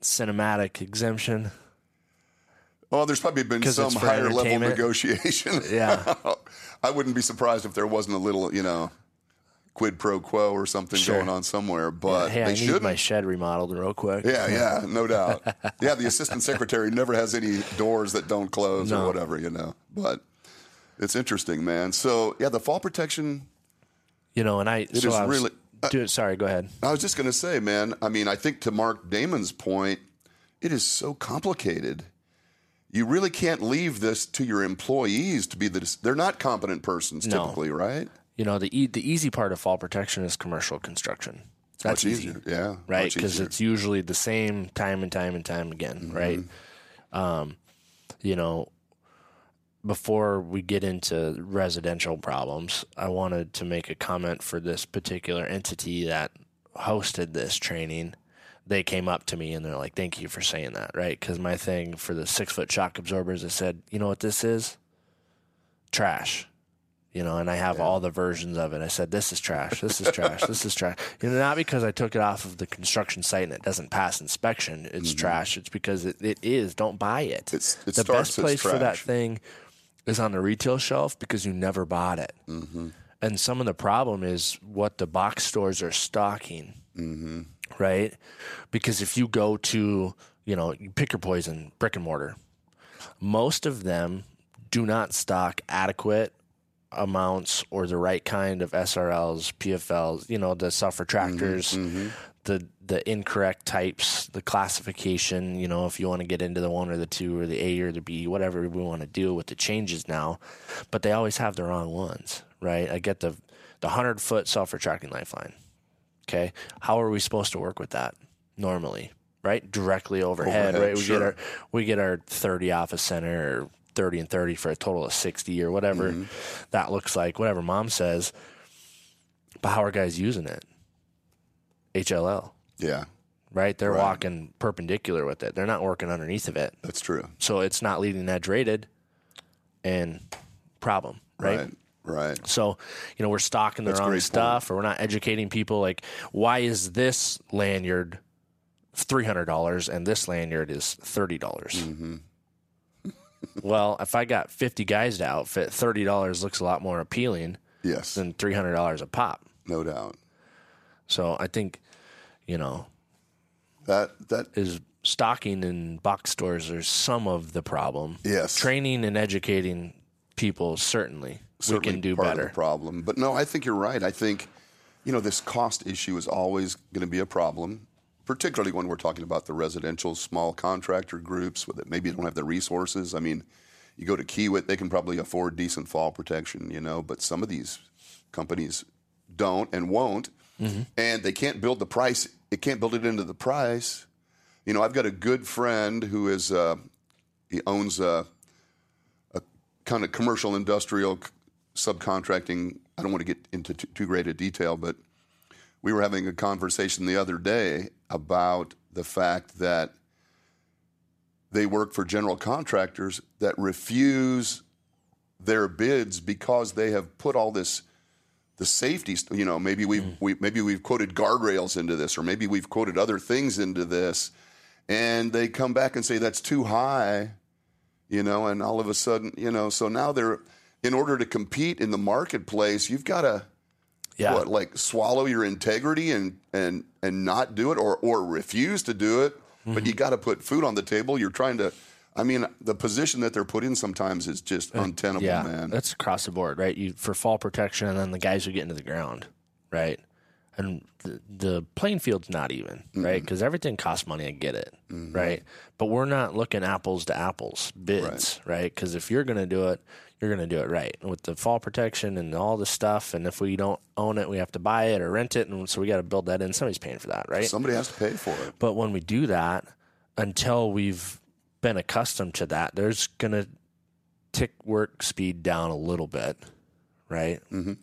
cinematic exemption? Oh, there's probably been some higher level negotiation. <laughs> Yeah. I wouldn't be surprised if there wasn't a little, you know, quid pro quo or something Sure. going on somewhere. But hey, I they need shouldn't. my shed remodeled real quick. Yeah, yeah, <laughs> no doubt. Yeah, the assistant secretary never has any doors that don't close or whatever, you know. But it's interesting, man. So yeah, the fall protection. You know, and I so is I was, really- uh, sorry, go ahead. I was just going to say, man. I mean, I think to Mark Damon's point, it is so complicated. You really can't leave this to your employees to be the. They're not competent persons No. typically, right? You know, the e- the easy part of fall protection is commercial construction. That's Much easy, easier, yeah, right? Because it's usually the same time and time and time again, Mm-hmm. right? Um, you know, before we get into residential problems, I wanted to make a comment for this particular entity that hosted this training. They came up to me and they're like, "Thank you for saying that," right? Because my thing for the six foot shock absorbers, I said, "You know what this is? Trash." You know, and I have all the versions of it. I said, "This is trash. This is trash. this is trash." You know, not because I took it off of the construction site and it doesn't pass inspection. It's trash. It's because it, it is. Don't buy it. Mm-hmm. It's- it the best place for that thing is on the retail shelf because you never bought it. Mm-hmm. And some of the problem is what the box stores are stocking, mm-hmm. right? Because if you go to, you know, you pick your poison, brick and mortar, most of them do not stock adequate amounts or the right kind of SRLs, PFLs, you know, the self retractors, mm-hmm, mm-hmm. the the incorrect types, the classification, you know, if you want to get into the one or the two or the A or the B, whatever we want to do with the changes now. But they always have the wrong ones, right? I get the the hundred foot self retracting lifeline. Okay. How are we supposed to work with that normally? Right? Directly overhead, Overhead, right? We sure. get our we get our thirty off a center or 30 and 30 for a total of 60 or whatever Mm-hmm. that looks like, whatever mom says. But how are guys using it? HLL, Yeah, right? They're Right. walking perpendicular with it. They're not working underneath of it. that's true. So it's not leading edge rated and problem, right? Right, right. So, you know, we're stocking the That's wrong stuff or we're not educating people like why is this lanyard $300 and this lanyard is 30? dollars Mm-hmm. Well, if I got 50 guys to outfit, $30 looks a lot more appealing Yes, than $300 a pop. no doubt. So, I think, you know, That that is stocking in box stores are some of the problem. yes, Training and educating people certainly, certainly we can do better. problem. But no, I think you're right. I think you know this cost issue is always going to be a problem, particularly when we're talking about the residential small contractor groups that maybe don't have the resources. I mean, you go to Kiewit, they can probably afford decent fall protection, you know, but some of these companies don't and won't, and they can't build the price. It can't build it into the price. You know, I've got a good friend who is uh, he owns a, a kind of commercial industrial subcontracting. I don't want to get into too, too great a detail, but we were having a conversation the other day about the fact that they work for general contractors that refuse their bids because they have put all this the safety you know maybe we've mm. we, maybe we've quoted guardrails into this or maybe we've quoted other things into this and they come back and say that's too high you know and all of a sudden you know so now they're in order to compete in the marketplace you've got to Yeah. what like swallow your integrity and and and not do it or or refuse to do it. Mm-hmm. But you got to put food on the table. You're trying to. I mean, the position that they're put in sometimes is just untenable, yeah, man. that's across the board, right? You for fall protection, and then the guys who get into the ground, right? And the, the playing field's not even, right? Because everything costs money. I get it, right? But we're not looking apples to apples bids, right? Because if you're going to do it, you're going to do it right with the fall protection and all the stuff. And if we don't own it, we have to buy it or rent it, and so we got to build that in. Somebody's paying for that, right? Somebody has to pay for it. But when we do that, until we've been accustomed to that, there's going to tick work speed down a little bit, right? Mm-hmm.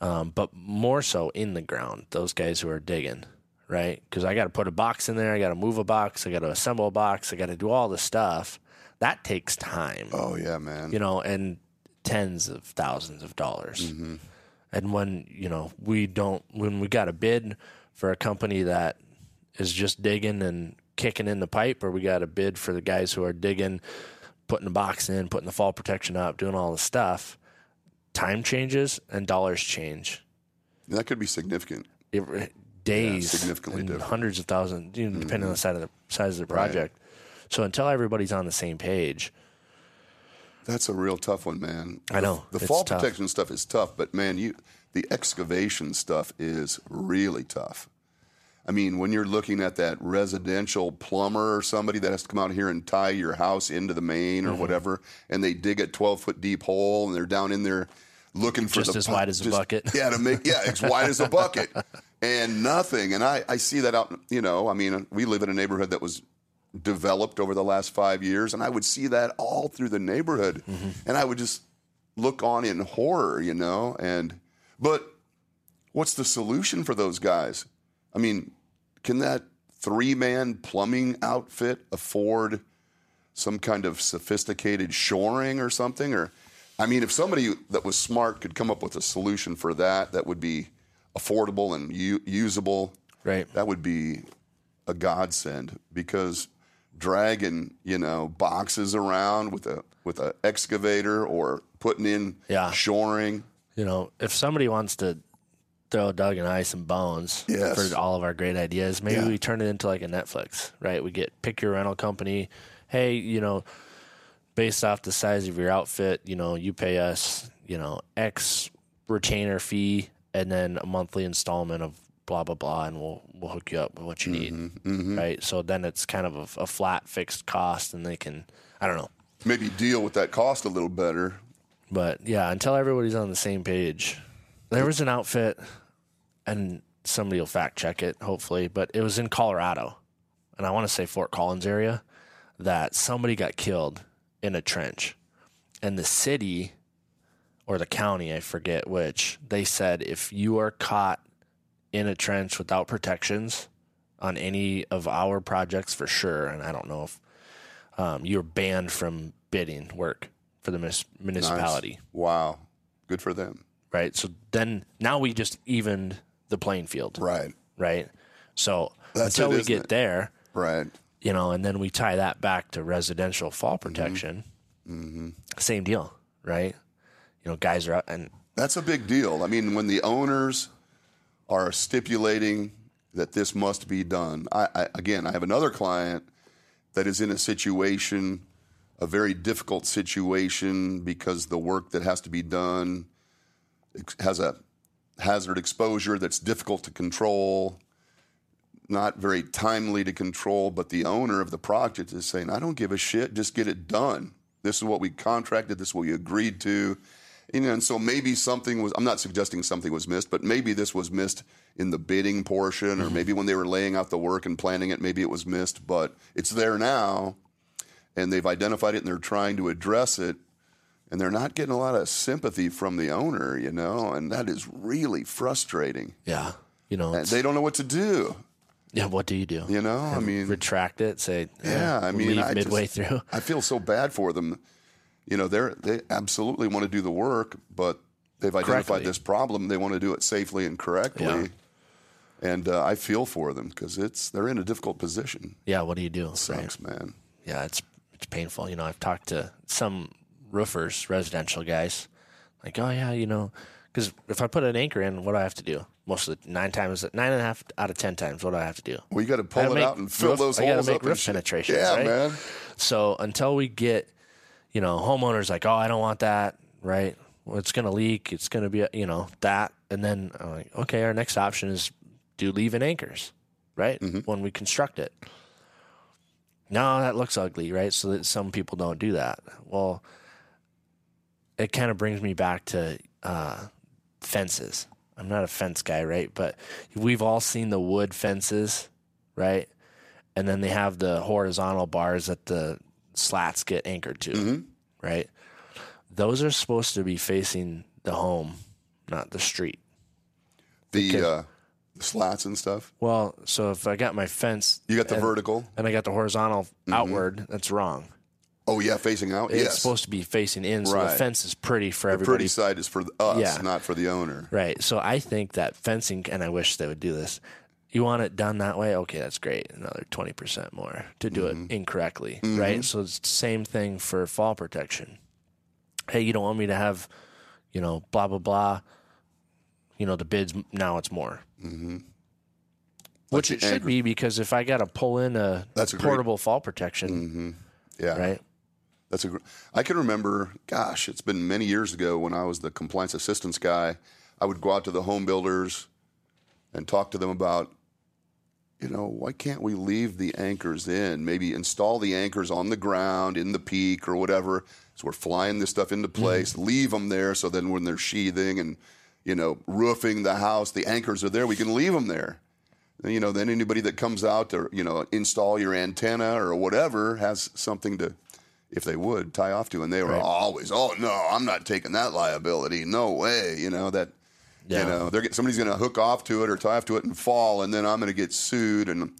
Um, but more so in the ground, those guys who are digging, right? Because I got to put a box in there, I got to move a box, I got to assemble a box, I got to do all this stuff. That takes time, Oh yeah, man. you know, and tens of thousands of dollars. And when, you know, we don't, when we got a bid for a company that is just digging and kicking in the pipe, or we got a bid for the guys who are digging, putting the box in, putting the fall protection up, doing all the stuff, time changes and dollars change. that could be significant. It, days, significantly and different. Mm-hmm. hundreds of thousands, you know, depending on the side of the size of the project. So until everybody's on the same page, That's a real tough one, man. I know, The it's fall tough. protection stuff is tough, but man, you the excavation stuff is really tough. I mean, when you're looking at that residential plumber or somebody that has to come out here and tie your house into the main Mm-hmm. or whatever, and they dig a 12 foot deep hole and they're down in there looking for Just the as wide as a bucket. <laughs> Yeah, to make yeah, as wide as a <laughs> bucket, and nothing. And I I see that out. You know, I mean, we live in a neighborhood that was developed over the last five years, and I would see that all through the neighborhood, mm-hmm. and I would just look on in horror, you know. And but what's the solution for those guys? I mean, can that three man plumbing outfit afford some kind of sophisticated shoring or something? Or, I mean, if somebody that was smart could come up with a solution for that, that would be affordable and u- usable. right? That would be a godsend because dragging, you know, boxes around with a with a excavator or putting in Yeah. shoring. You know, if somebody wants to throw Doug and I some bones Yes. for all of our great ideas, maybe Yeah. we turn it into like a Netflix, right? We get pick your rental company. Hey, you know, based off the size of your outfit, you know, you pay us, you know, X retainer fee and then a monthly installment of blah blah blah, and we'll we'll hook you up with what you Mm-hmm, need, right? So then it's kind of a, a flat fixed cost, and they can, I don't know, Maybe deal with that cost a little better. But yeah, until everybody's on the same page. There was an outfit, and somebody will fact check it, hopefully, but it was in Colorado, and I want to say Fort Collins area, that somebody got killed in a trench. And the city or the county, I forget which, they said if you are caught in a trench without protections on any of our projects for sure, and I don't know if um, you're banned from bidding work for the munis- municipality, Wow. Good for them. right? So then now we just evened the playing field, Right. right? So That's until it, we get it? there, Right. You know, and then we tie that back to residential fall Mm-hmm. protection, same deal, right? You know, guys are out and That's a big deal. I mean, when the owners are stipulating that this must be done, I, I again, I have another client that is in a situation, a very difficult situation, because the work that has to be done has a hazard exposure that's difficult to control, not very timely to control. But the owner of the project is saying, "I don't give a shit. Just get it done. This is what we contracted. This is what we agreed to." You know, and so maybe something was. I'm not suggesting something was missed, but maybe this was missed in the bidding portion, or mm-hmm. maybe when they were laying out the work and planning it, maybe it was missed. But it's there now, and they've identified it, and they're trying to address it and they're not getting a lot of sympathy from the owner, you know, and that is really frustrating. yeah, you know, they don't know what to do, yeah. What do you do? you know. I mean, retract it, say yeah, eh, I mean, I midway just- through. I feel so bad for them. You know, they're they absolutely want to do the work, but they've identified Correctly. this problem. They want to do it safely and correctly. Yeah. And uh, I feel for them because it's they're in a difficult position. Yeah, what do you do? Right. Sucks, man. yeah, it's it's painful. You know, I've talked to some roofers, residential guys, like, oh yeah, you know, Because if I put an anchor in, what do I have to do? Most of the nine times, nine and a half out of ten times, what do I have to do? Well, you got to pull it make out and fill roof- those I gotta make up. roof and shit. penetrations, Yeah, right? man. So until we get, you know, homeowners like, oh, I don't want that, right? Well, it's going to leak. It's going to be, you know, that. And then, I'm like, okay, our next option is do leave in anchors, right? Mm-hmm. When we construct it. No, that looks ugly, right? So that some people don't do that. Well, it kind of brings me back to uh, fences. I'm not a fence guy, right? But we've all seen the wood fences, right? And then they have the horizontal bars that the slats get anchored to, Mm-hmm. right? Those are supposed to be facing the home, not the street. The uh, the slats and stuff. Well, so if I got my fence You got the and, vertical. and I got the horizontal outward, that's wrong. Oh yeah, facing out. It's yes. supposed to be facing in, so the fence is pretty for the everybody. pretty side is for us, Yeah. not for the owner. Right. So I think that fencing, and I wish they would do this. You want it done that way? Okay, that's great. Another 20% more to do Mm-hmm. it incorrectly. Right. So it's the same thing for fall protection. Hey, you don't want me to have, you know, blah, blah, blah. You know, the bids, now it's more. Mm-hmm. Which it should be because if I got to pull in a, That's a great- portable fall protection, Yeah. right? That's a. gr- I can remember. Gosh, it's been many years ago when I was the compliance assistance guy. I would go out to the home builders and talk to them about, you know, why can't we leave the anchors in? Maybe install the anchors on the ground in the peak or whatever. So we're flying this stuff into mm-hmm. place. Leave them there so then when they're sheathing and you know roofing the house, the anchors are there. We can leave them there. You know, then anybody that comes out to you know install your antenna or whatever has something to, if they would tie off to. And they were always, oh no, I'm not taking that liability. No way. You know that. Yeah. You know, they're get, somebody's going to hook off to it or tie off to it and fall, and then I'm going to get sued. And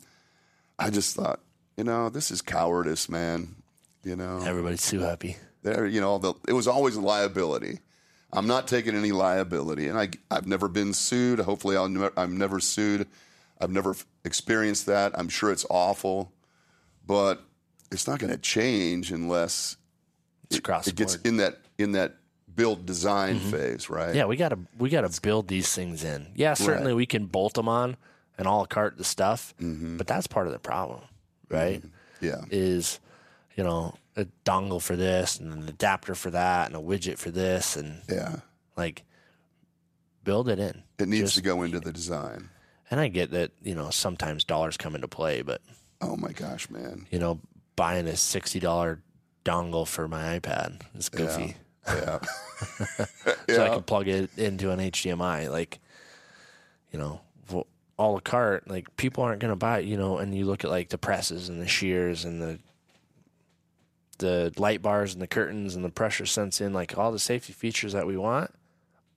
I just thought, you know, this is cowardice, man. You know, Everybody's too happy. there, you know, the, it was always liability. I'm not taking any liability, and I, I've never been sued. Hopefully, I'll never, I'm never sued. I've never experienced that. I'm sure it's awful, but it's not going to change unless the it gets in that in that build design phase, right? Yeah, we gotta we gotta build these things in. Yeah, certainly we can bolt them on and all cart the stuff, Mm-hmm. but that's part of the problem, right? yeah, Is you know a dongle for this and an adapter for that and a widget for this and yeah. like build it in. It needs Just- to go into the design. And I get that you know sometimes dollars come into play, but Oh my gosh, man! you know buying a sixty dollar dongle for my iPad It's goofy. Yeah, <laughs> <laughs> so I can plug it into an HDMI. Like, you know, vo- a la carte. Like, people aren't going to buy it. You know, and you look at like the presses and the shears and the the light bars and the curtains and the pressure sense in, like all the safety features that we want.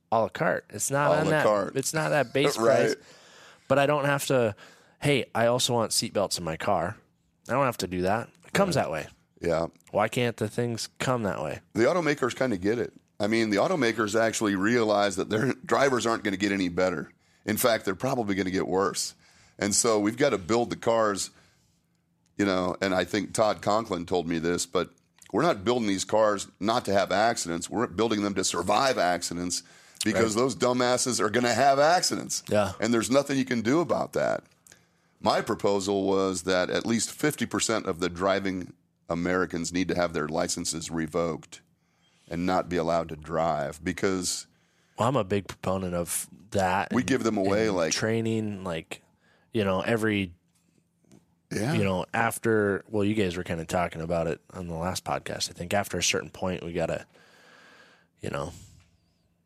A la carte. It's not A on that. carte. It's not that base <laughs> Right. price. But I don't have to. Hey, I also want seatbelts in my car. I don't have to do that. Comes that way. yeah. Why can't the things come that way? The automakers kind of get it. I mean, the automakers actually realize that their <laughs> drivers aren't going to get any better. In fact, they're probably going to get worse. And so we've got to build the cars, you know, and I think Todd Conklin told me this, but we're not building these cars not to have accidents. We're building them to survive accidents because those dumbasses are going to have accidents. Yeah. And there's nothing you can do about that. My proposal was that at least 50% of the driving Americans need to have their licenses revoked and not be allowed to drive because Well, I'm a big proponent of that. we and- give them away like training, like you know, every yeah, you know after. Well, you guys were kind of talking about it on the last podcast. I think after a certain point, we gotta, you know,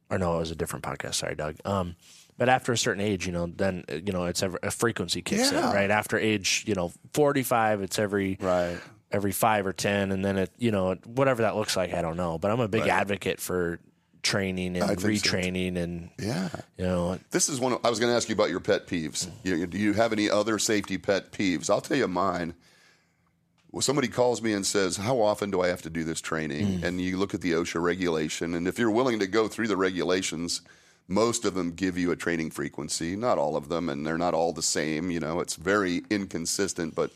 or no, it was a different podcast. Sorry, Doug. Um, but after a certain age, you know, then uh, you know it's ever, a frequency kicks Yeah. in, right? After age, you know, 45, it's every right. every five or ten, and then it, you know, whatever that looks like, I don't know. But I'm a big Right. advocate for training and I think so, retraining, and Yeah. you know, This is one of, I was going to ask you about your pet peeves. You, do you have any other safety pet peeves? I'll tell you mine. Well, somebody calls me and says, "How often do I have to do this training?" And you look at the OSHA regulation, and if you're willing to go through the regulations, most of them give you a training frequency. Not all of them, and they're not all the same. You know, it's very inconsistent. But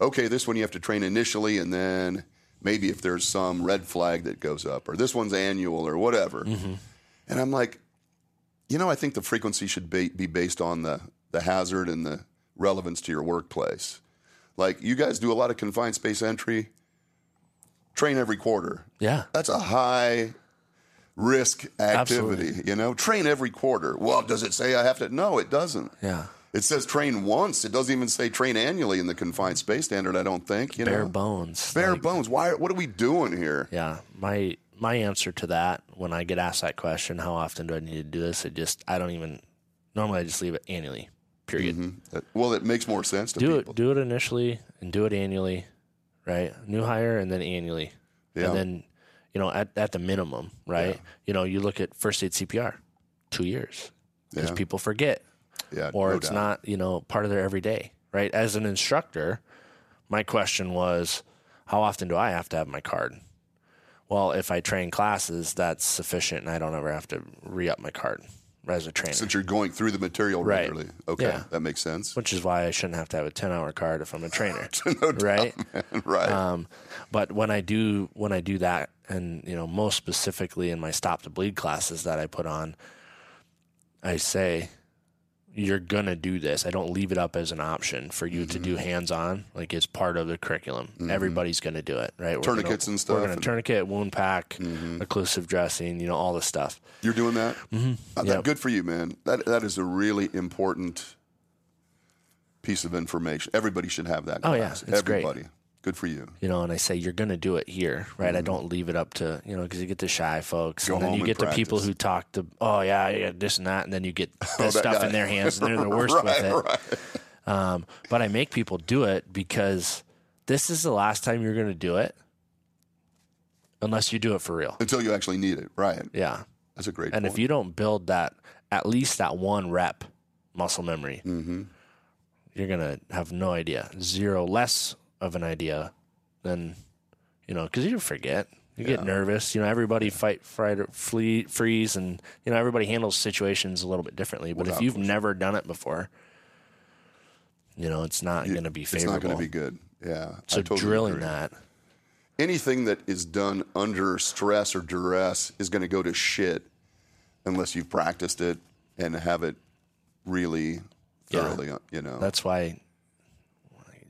okay, this one you have to train initially, and then maybe if there's some red flag that goes up, or this one's annual, or whatever. Mm-hmm. And I'm like, You know, I think the frequency should be, be based on the, the hazard and the relevance to your workplace. Like you guys do a lot of confined space entry, train every quarter. Yeah. That's a high risk activity, Absolutely. you know? Train every quarter. Well, does it say I have to? No, it doesn't. Yeah. It says train once. It doesn't even say train annually in the confined space standard, I don't think. You know, Bare know? bones. Bare Like, bones. Why what are we doing here? Yeah. My my answer to that when I get asked that question, how often do I need to do this? It just I don't even normally I just leave it annually. Period. Uh, Well, it makes more sense to Do people. it do it initially and do it annually, right? New hire and then annually. Yeah. And then, you know, at, at the minimum, right? You know, you look at first aid CPR, two years. Because Yeah. people forget. Yeah, or no it's doubt. not you know part of their everyday right as an instructor my question was how often do i have to have my card well if i train classes that's sufficient and i don't ever have to re-up my card as a trainer Since you're going through the material Right. regularly. Okay, Yeah. that makes sense. which is why i shouldn't have to have a 10 hour card if i'm a trainer <laughs> no doubt, right man. Right. um, but when I do when I do that, and you know, most specifically in my stop to bleed classes that I put on, I say, "You're gonna do this." I don't leave it up as an option for you to do Mm-hmm. hands on. Like it's part of the curriculum. Everybody's gonna do it, right? We're Tourniquets gonna, and stuff We're gonna tourniquet, wound pack, Mm-hmm. occlusive dressing. You know, all this stuff. You're doing that? Mm-hmm. Uh, that- Yep. Good for you, man. That that is a really important piece of information. Everybody should have that. Oh, yeah. class. It's great. Good for you. you know, and I say you're going to do it here, right? I don't leave it up to you know because you get the shy folks, Mm-hmm. Go and then home you and get the people who talk to, oh yeah, yeah, this and that, and then you get <laughs> that that stuff in their hands, and they're the <laughs> worst right, with it. right. Um, but I make people do it because this is the last time you're going to do it, unless you do it for real. Until you actually need it. Right. Yeah, That's a great and point. if you don't build that, at least that one rep muscle memory, Mm-hmm. you're gonna have no idea, zero less of an idea than you know, because you forget. You get nervous. You know, everybody fight, fight, flee, freeze, and you know everybody handles situations a little bit differently. But if you've never done it before, you know it's not going to be favorable it's not going to be good. Yeah. So totally drilling agree. that, anything that is done under stress or duress is going to go to shit unless you've practiced it and have it really Yeah. thoroughly, uh, you know. that's why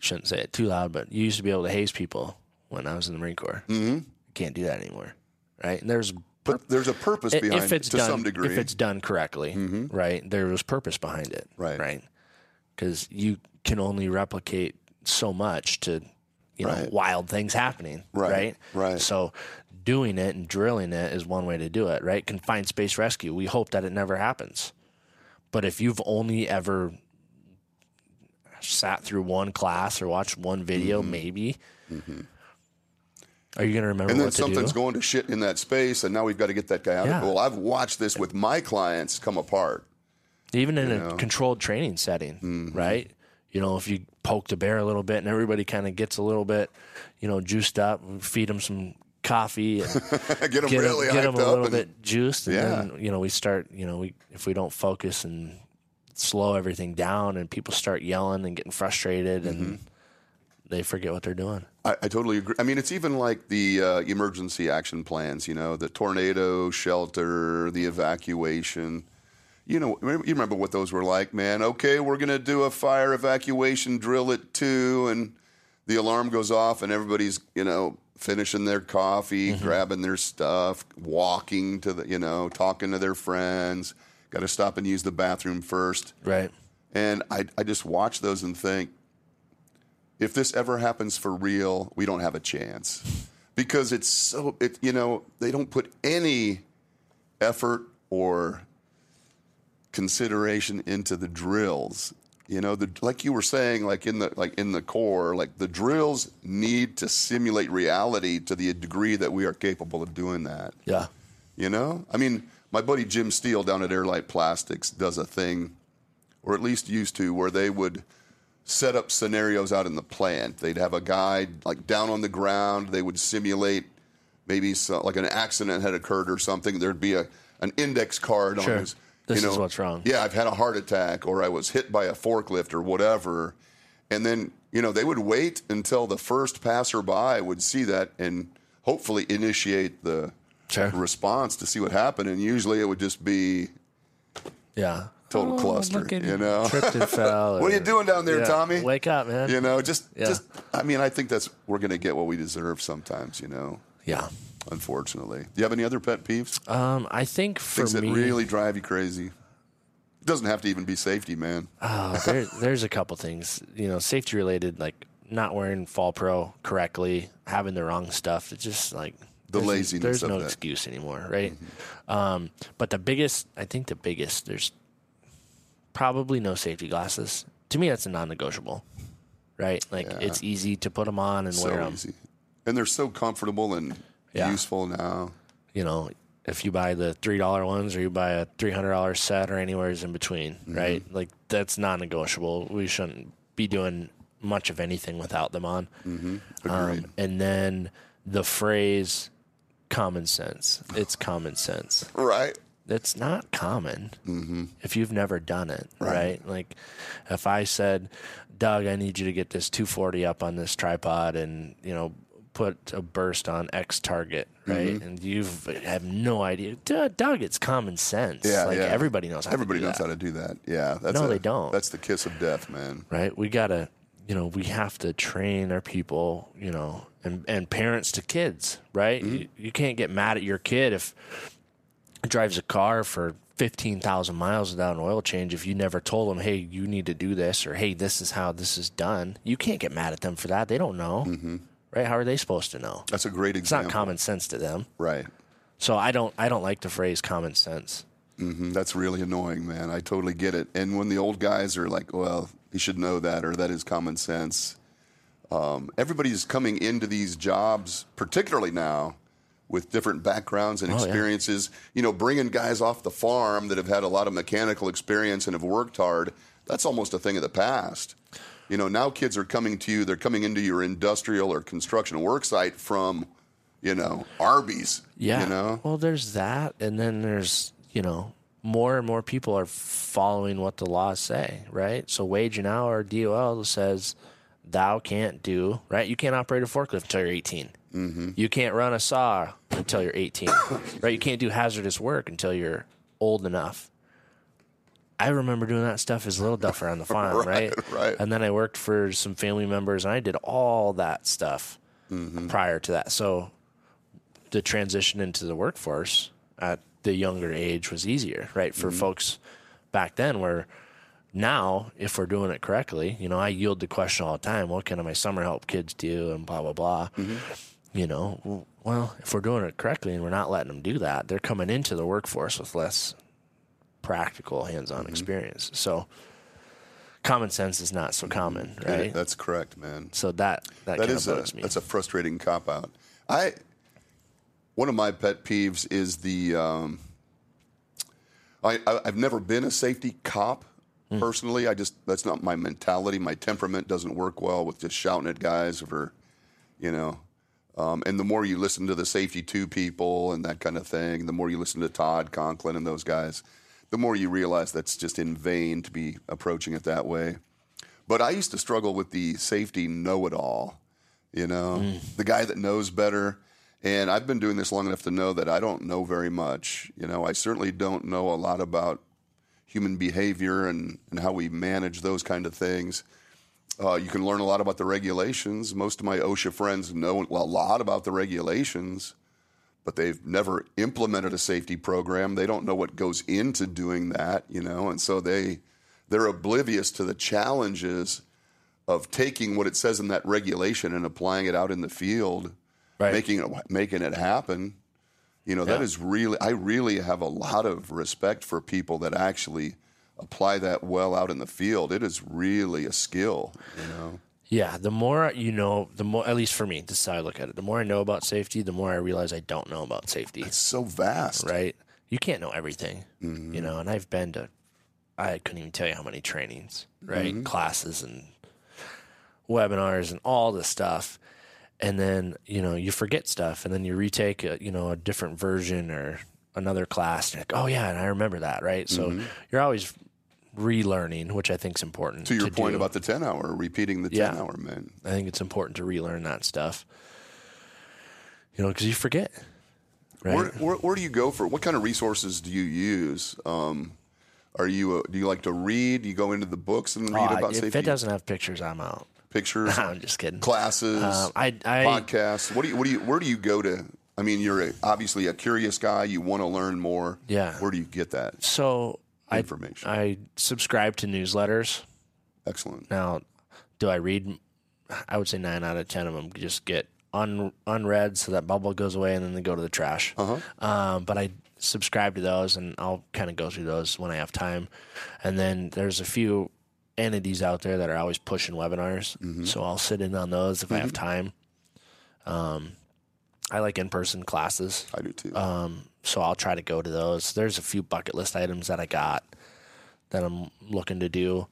shouldn't say it too loud. But you used to be able to haze people when I was in the Marine Corps. Mm-hmm. Can't do that anymore, right? And there's but there's a purpose behind if it's it to done, some degree. If it's done correctly, right? There was purpose behind it, Right. Right? Because you can only replicate so much to, you know, Right. wild things happening, Right, right? right. So doing it and drilling it is one way to do it, right? Confined space rescue. We hope that it never happens, but if you've only ever sat through one class or watched one video, maybe. Are you going to remember Mm-hmm. and then to something's do? going to shit in that space, and now we've got to get that guy out. Yeah. Well, I've watched this with my clients come apart. even in a controlled training setting, Mm-hmm. right? You know, if you poke the bear a little bit and everybody kind of gets a little bit, you know, juiced up, feed them some coffee and get them get really them, get 'em hyped a little and- bit juiced, and Yeah. then you know we start, you know, we if we don't focus and slow everything down, and people start yelling and getting frustrated, Mm-hmm. and they forget what they're doing. I, I totally agree. I mean, it's even like the uh, emergency action plans, you know, the tornado shelter, the evacuation. You know, you remember what those were like, man. Okay, we're going to do a fire evacuation drill at two, and the alarm goes off, and everybody's, you know, finishing their coffee, grabbing their stuff, walking to the, you know, talking to their friends. Got to stop and use the bathroom first. Right. And I, I just watch those and think, if this ever happens for real, we don't have a chance. Because it's so, it, you know, they don't put any effort or consideration into the drills. You know, the, like you were saying, like in the like in the core, like the drills need to simulate reality to the degree that we are capable of doing that. Yeah. You know, I mean, my buddy Jim Steele down at Airlite Plastics does a thing, or at least used to, where they would set up scenarios out in the plant. They'd have a guy like down on the ground. They would simulate maybe so, like an accident had occurred or something. There'd be a an index card Sure. on his. This you is what's wrong. Yeah, I've had a heart attack, or I was hit by a forklift, or whatever. And then you know they would wait until the first passerby would see that and hopefully initiate the Sure. response to see what happened. And usually it would just be Yeah. total Oh, cluster. You know, Tripped and <laughs> fell. what are you doing down there, Yeah. Tommy? Wake up, man. You know, just Yeah. just. I mean, I think that's we're going to get what we deserve sometimes. You know, Yeah. unfortunately. Do you have any other pet peeves? Um, I think for Things that me, really drive you crazy. It doesn't have to even be safety, man. Oh, there, <laughs> there's a couple things, you know, safety related, like not wearing Fall Pro correctly, having the wrong stuff. It's just like The there's- laziness There's no that. excuse anymore, right? Um, but the biggest, I think, the biggest, there's probably no safety glasses. To me, that's a non-negotiable, right? Like Yeah. it's easy to put them on and wear So 'em. easy, and they're so comfortable and Yeah. useful now. you know, if you buy the three dollar ones or you buy a three hundred dollar set or anywhere's in between, right? Like that's non negotiable. We shouldn't be doing much of anything without them on. Agreed. Um, and then the phrase common sense. It's common sense. right. It's not common if you've never done it, right. Like if I said, Doug, I need you to get this 240 up on this tripod and, you know, put a burst on X target, right? Mm-hmm. And you have no idea. Doug, it's common sense. Yeah, like yeah. everybody knows how Everybody to do knows that, how to do that. Yeah. That's No, a- they don't. That's the kiss of death, man. right? We got to, you know, we have to train our people, you know, and, and parents to kids, right? Mm-hmm. You, you can't get mad at your kid if it drives a car for 15,000 miles without an oil change if you never told them, hey, you need to do this, or hey, this is how this is done. You can't get mad at them for that. They don't know, right? How are they supposed to know? That's a great example. It's not common sense to them. Right. So I don't, I don't like the phrase common sense. Mm, That's really annoying, man. I totally get it. And when the old guys are like, well, he should know that, or that is common sense. Um, everybody's coming into these jobs, particularly now, with different backgrounds and Oh, yeah. experiences. You know, bringing guys off the farm that have had a lot of mechanical experience and have worked hard, that's almost a thing of the past. You know, now kids are coming to you, they're coming into your industrial or construction work site from, you know, Arby's. Yeah. You know? Well, there's that, and then there's you know more and more people are following what the laws say, right? So wage and hour DOL says thou can't do right. You can't operate a forklift until you're 18. Mm-hmm. You can't run a saw until you're 18, <coughs> right? You can't do hazardous work until you're old enough. I remember doing that stuff as a little duffer on the <laughs> farm, right, right. And then I worked for some family members, and I did all that stuff prior to that. So the transition into the workforce at the younger age was easier, right? For folks back then, where now, if we're doing it correctly, you know, I yield the question all the time what can my summer help kids do and blah, blah, blah. Mm-hmm. You know, well, if we're doing it correctly and we're not letting them do that, they're coming into the workforce with less practical hands on mm-hmm. experience. So common sense is not so mm-hmm. common, Yeah, right? that's correct, man. so that, that, That is a me. that's a frustrating cop out. I one of my pet peeves is the um, I, I I've never been a safety cop Hmm. personally. I just that's not my mentality. My temperament doesn't work well with just shouting at guys for you know. Um, and the more you listen to the safety two people and that kind of thing, the more you listen to Todd Conklin and those guys, the more you realize that's just in vain to be approaching it that way. But I used to struggle with the safety know it all, you know, the guy that knows better. And I've been doing this long enough to know that I don't know very much. You know, I certainly don't know a lot about human behavior and, and how we manage those kind of things. Uh, you can learn a lot about the regulations. Most of my OSHA friends know a lot about the regulations, but they've never implemented a safety program. They don't know what goes into doing that, you know, and so they they're oblivious to the challenges of taking what it says in that regulation and applying it out in the field, Right. making it making it happen. You know, that Yeah. is really I really have a lot of respect for people that actually apply that well out in the field. It is really a skill, you know. Yeah, the more you know, the more, at least for me, this is how I look at it. The more I know about safety, the more I realize I don't know about safety, It's so vast. right? You can't know everything, Mm-hmm. you know, and I've been to, I couldn't even tell you how many trainings, right? Mm-hmm. Classes and webinars and all this stuff. And then, you know, you forget stuff and then you retake, a, you know, a different version or another class. And like, oh, yeah, and I remember that, right? So you're always relearning, which I think is important. Mm-hmm. To your point do. about the 10 hour, repeating the 10 Yeah. hour, man. I think it's important to relearn that stuff. You know, because you forget, right? Where, where, where do you go for what kind of resources do you use? Um, Are you? A, do you like to read? Do you go into the books and read Oh, I- about if safety? it doesn't have pictures, I'm out. Pictures, <laughs> I'm just kidding. classes, Um, I, I podcasts. What do you? What do you? Where do you go to? I mean, you're a, obviously a curious guy. You want to learn more. Yeah. Where do you get that so I information? I subscribe to newsletters. Excellent. Now, do I read? I would say nine out of ten of them just get un, unread, so that bubble goes away, and then they go to the trash. Uh-huh. Um, but I subscribe to those, and I'll kind of go through those when I have time. And then there's a few entities out there that are always pushing webinars, Mm-hmm. so I'll sit in on those if I have time. Um, I like in-person classes. I do too. Um, so I'll try to go to those. There's a few bucket list items that I got that I'm looking to do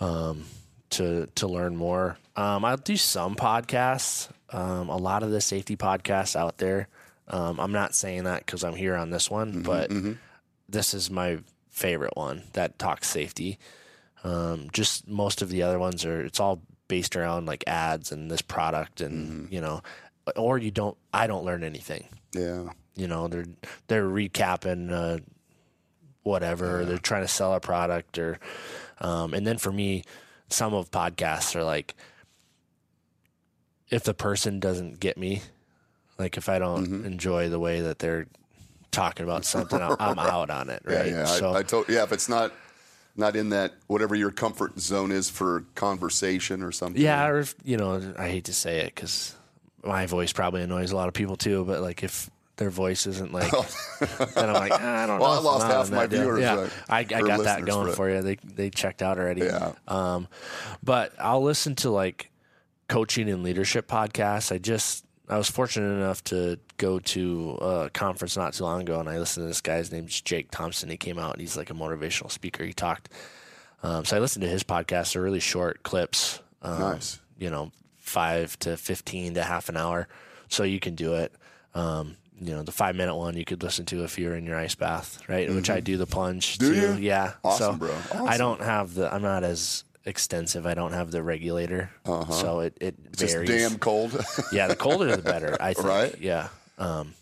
um, to to learn more. Um, I'll do some podcasts. Um, a lot of the safety podcasts out there. Um, I'm not saying that because I'm here on this one, but this is my favorite one that talks safety. Um, just most of the other ones are. It's all based around like ads and this product, and you know, or you don't. I don't learn anything yeah. you know they're they're recapping uh, whatever or they're trying to sell a product or um, and then for me some of podcasts are like if the person doesn't get me like if i don't Mm-hmm. enjoy the way that they're talking about something I'm- <laughs> out on it Yeah. right Yeah. so I, I told. Yeah. If it's not not in that whatever your comfort zone is for conversation or something. yeah or if, you know i hate to say it because my voice probably annoys a lot of people too but like if their voice isn't like <laughs> then i'm like ah, i don't Well, know I lost half my viewers, yeah uh, I, I got that going for for, you they they checked out already. Yeah. um but i'll listen to like coaching and leadership podcasts. I just i was fortunate enough to go to a conference not too long ago and i listened to this guy's name's jake thompson he came out and he's like a motivational speaker he talked um, so i listened to his podcast they're really short clips um, Nice. you know, five to 15 to half an hour. So you can do it. Um, you know, the five minute one you could listen to if you're in your ice bath, right? Which I do the plunge Mm-hmm. Do too. you? Yeah. Awesome, so bro. I don't have the, I'm not as extensive. I don't have the regulator. So it, it Uh-huh. Just varies. damn cold. <laughs> Yeah. The colder the better, I think. Right? Yeah. Um,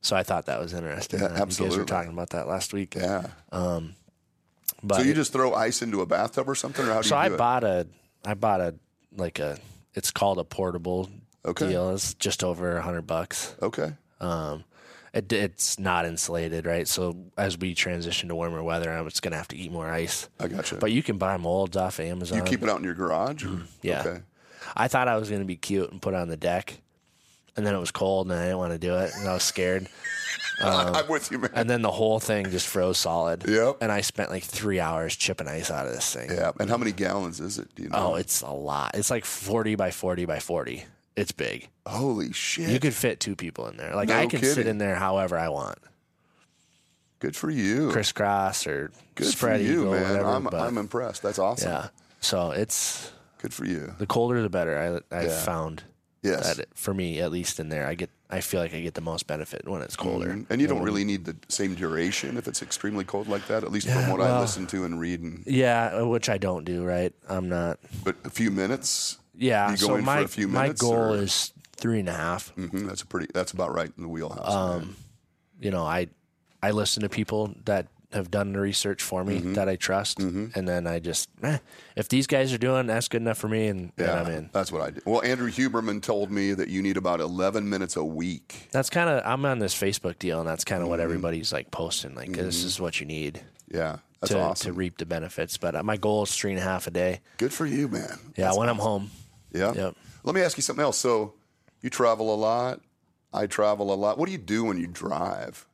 so I thought that was interesting. Yeah, Uh, You guys were talking about that last week. yeah. But So you just throw ice into a bathtub or something, or how do So you I do it? bought a, I bought a like a, it's called a portable Okay. deal. It's just over a hundred bucks. Okay. Um, it, it's not insulated, right? So as we transition to warmer weather, I'm just gonna have to eat more ice. I got you. But you can buy molds off Amazon. you keep it out in your garage? Mm-hmm. Yeah. Okay. I thought I was gonna be cute and put it on the deck, and then it was cold and I didn't want to do it, and I was scared. <laughs> I'm with you, man. And then the whole thing just froze solid. Yep. And I spent like three hours chipping ice out of this thing. yeah. And how many gallons is it? Do you know? Oh, it's a lot. It's like 40 by 40 by 40. It's big. Holy shit. You could fit two people in there. Like No I can sit kidding. in there however I want, Good for you. crisscross or Good spread for you, eagle, man. whatever. I'm, but I'm impressed. That's awesome. yeah. So it's Good for you. the colder the better. I I Yeah. found Yes. that it, for me at least in there, I get I feel like I get the most benefit when it's colder. Mhm. And you don't really need the same duration if it's extremely cold like that, at least from what I well- listen to and read. And, Yeah, which I don't do. Right, I'm not. but a few minutes, Yeah, You go so in for my a few my goal or- is three and a half. hmm that's a pretty. That's about right in the wheelhouse. Um, you know, I I listen to people that have done the research for me Mm-hmm. that I trust, and then I just eh, if these guys are doing, that's good enough for me, and Yeah, I'm in. that's what I do. Well, Andrew Huberman told me that you need about 11 minutes a week. That's kind of I'm on this Facebook deal, and that's kind of Mm-hmm. what everybody's like posting. Like this is what you need Yeah, that's to awesome. to reap the benefits. But uh, my goal is three and a half a day. Good for you, man. Yeah, That's when I'm home. Yeah. Yep. Let me ask you something else. So, you travel a lot. I travel a lot. What do you do when you drive?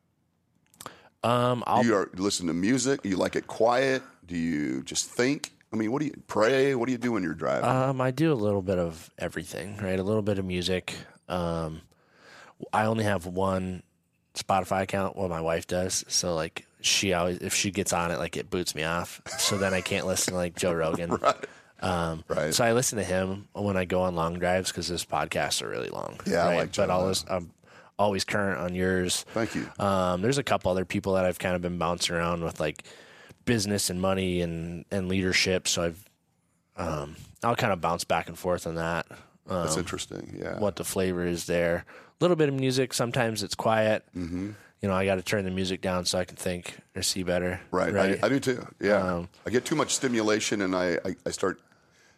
Um, I'll you are, listen to music? You like it quiet? Do you just think? I mean, what do you pray? What do you do when you're driving? Um, I do a little bit of everything, right? A little bit of music. Um, I only have one Spotify account. Well, my wife does. So like she always, if she gets on it, like it boots me off. So then I can't listen to like Joe <laughs> Rogan. right. Um, Right. So I listen to him when I go on long drives because his podcasts are really long. Yeah, I like Joe But I'll Rogan. listen, I'm always current on yours. Thank you. Um, there's a couple other people that I've kind of been bouncing around with, like business and money and and leadership. So I've um, I'll kind of bounce back and forth on that. Um, That's interesting. Yeah. what the flavor is there. A little bit of music. Sometimes it's quiet. Mm-hmm. you know, I got to turn the music down so I can think or see better. Right. I, I do too. Yeah. Um, I get too much stimulation and I, I, I, start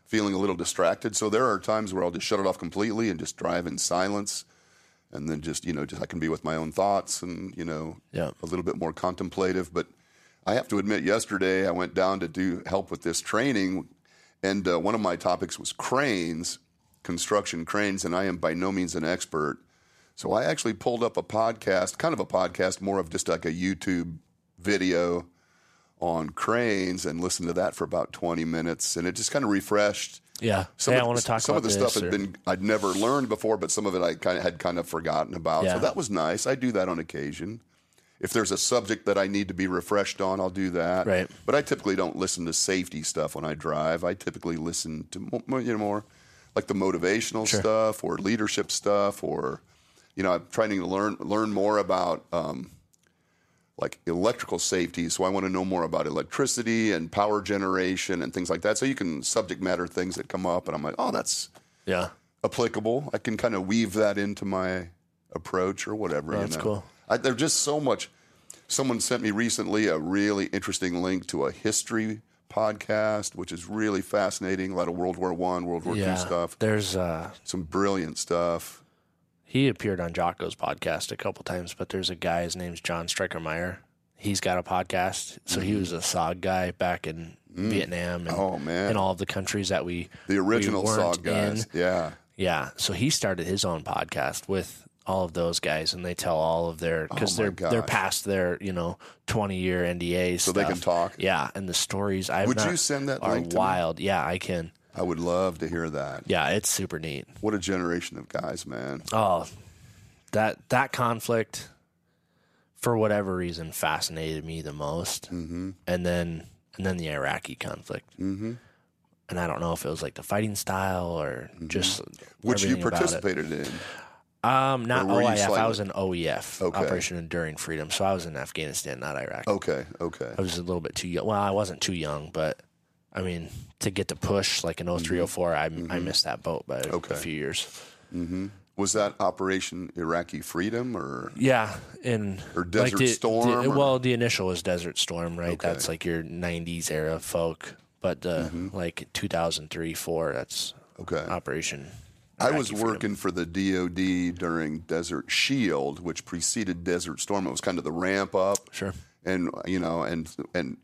feeling a little distracted. So there are times where I'll just shut it off completely and just drive in silence. And then just, you know, just I can be with my own thoughts and, you know, yeah. a little bit more contemplative. But I have to admit, yesterday I went down to do help with this training. And uh, one of my topics was cranes, construction cranes. And I am by no means an expert so I actually pulled up a podcast, kind of a podcast, more of just like a YouTube video on cranes and listened to that for about 20 minutes. And it just kind of refreshed. Yeah. Some hey, of, I want to talk some of the stuff or... had been I'd never learned before, but some of it I kind of had kind of forgotten about. Yeah. So that was nice. I do that on occasion. If there's a subject that I need to be refreshed on, I'll do that. Right. But I typically don't listen to safety stuff when I drive. I typically listen to you know more like the motivational sure. stuff or leadership stuff or you know, I'm trying to learn learn more about um, like electrical safety. So I want to know more about electricity and power generation and things like that. So you can subject matter things that come up, and I'm like, oh, that's yeah applicable. I can kind of weave that into my approach or whatever. Oh, that's know? cool. I, there's just so much. Someone sent me recently a really interesting link to a history podcast, which is really fascinating. A lot of World War One, World War yeah. Two stuff. There's uh, some brilliant stuff. He appeared on Jocko's podcast a couple times, but there's a guy, his name's John Stryker Meyer. He's got a podcast. So mm-hmm. he was a SOG guy back in mm. Vietnam and, oh, man. and all of the countries that we the original we SOG guys. In. Yeah. Yeah. So he started his own podcast with all of those guys and they tell all of their because oh they're gosh. they're past their you know 20 year NDA so stuff. they can talk yeah and the stories I would you send that are wild yeah I can I would love to hear that. Yeah it's super neat. What a generation of guys man. Oh that that conflict for whatever reason fascinated me the most. Mm-hmm. and then and then the iraqi conflict. Mm-hmm. and i don't know if it was like the fighting style or mm-hmm. just which you participated in? Um not oif i was in oef okay. operation enduring freedom. So i was in afghanistan not iraq. Okay okay. I was a little bit too young well i wasn't too young but i mean to get to push like in 0304 i, I missed that boat by okay. a few years mm-hmm. Was that Operation Iraqi Freedom or yeah, in or Desert like the, Storm? The, or? well, the initial was Desert Storm, right? Okay. That's like your '90s era folk, but uh, mm-hmm. like 2003, four, that's okay. Operation. Iraqi I was Freedom. working for the DoD during Desert Shield, which preceded Desert Storm. It was kind of the ramp up, sure, and you know, and and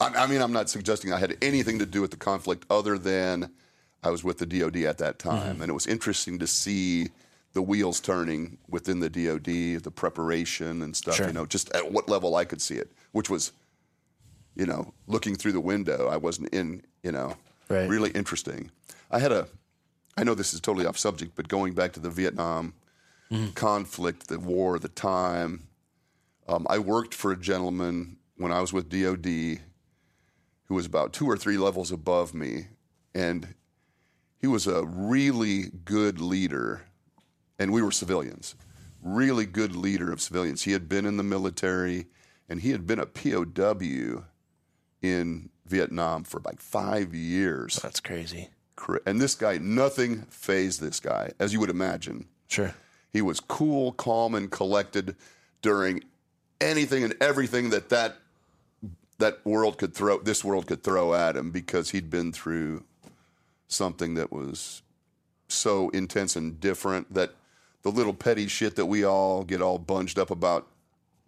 I, I mean, I'm not suggesting I had anything to do with the conflict other than I was with the DoD at that time, mm-hmm. and it was interesting to see the wheels turning within the DoD, the preparation and stuff. Sure. You know, just at what level I could see it, which was, you know, looking through the window. I wasn't in. You know, right. really interesting. I had a. I know this is totally off subject, but going back to the Vietnam mm-hmm. conflict, the war, the time. Um, I worked for a gentleman when I was with DoD who was about two or three levels above me, and he was a really good leader and we were civilians. Really good leader of civilians. He had been in the military, and he had been a POW in Vietnam for like five years. That's crazy. And this guy, nothing phased this guy, as you would imagine. Sure. He was cool, calm, and collected during anything and everything that that that world could throw, this world could throw at him, because he'd been through something that was so intense and different that the little petty shit that we all get all bunged up about.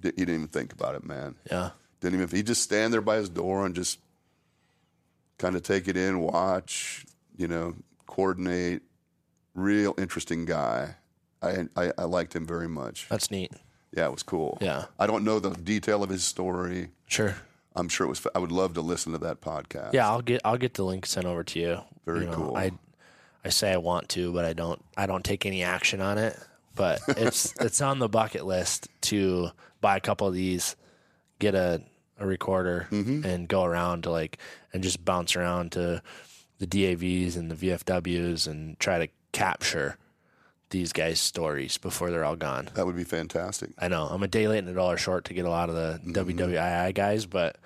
He didn't even think about it, man. Yeah. Didn't even. He just stand there by his door and just kind of take it in, watch, you know, coordinate. Real interesting guy. I, I, I liked him very much. That's neat. Yeah, it was cool. Yeah. I don't know the detail of his story. Sure. I'm sure it was. I would love to listen to that podcast. Yeah, I'll get I'll get the link sent over to you. Very you know, cool. I I say I want to, but I don't. I don't take any action on it. But <laughs> it's it's on the bucket list to buy a couple of these, get a a recorder, mm-hmm. and go around to like and just bounce around to the DAVs and the VFWs and try to capture these guys' stories before they're all gone. That would be fantastic. I know I'm a day late and a dollar short to get a lot of the mm-hmm. WWII guys, but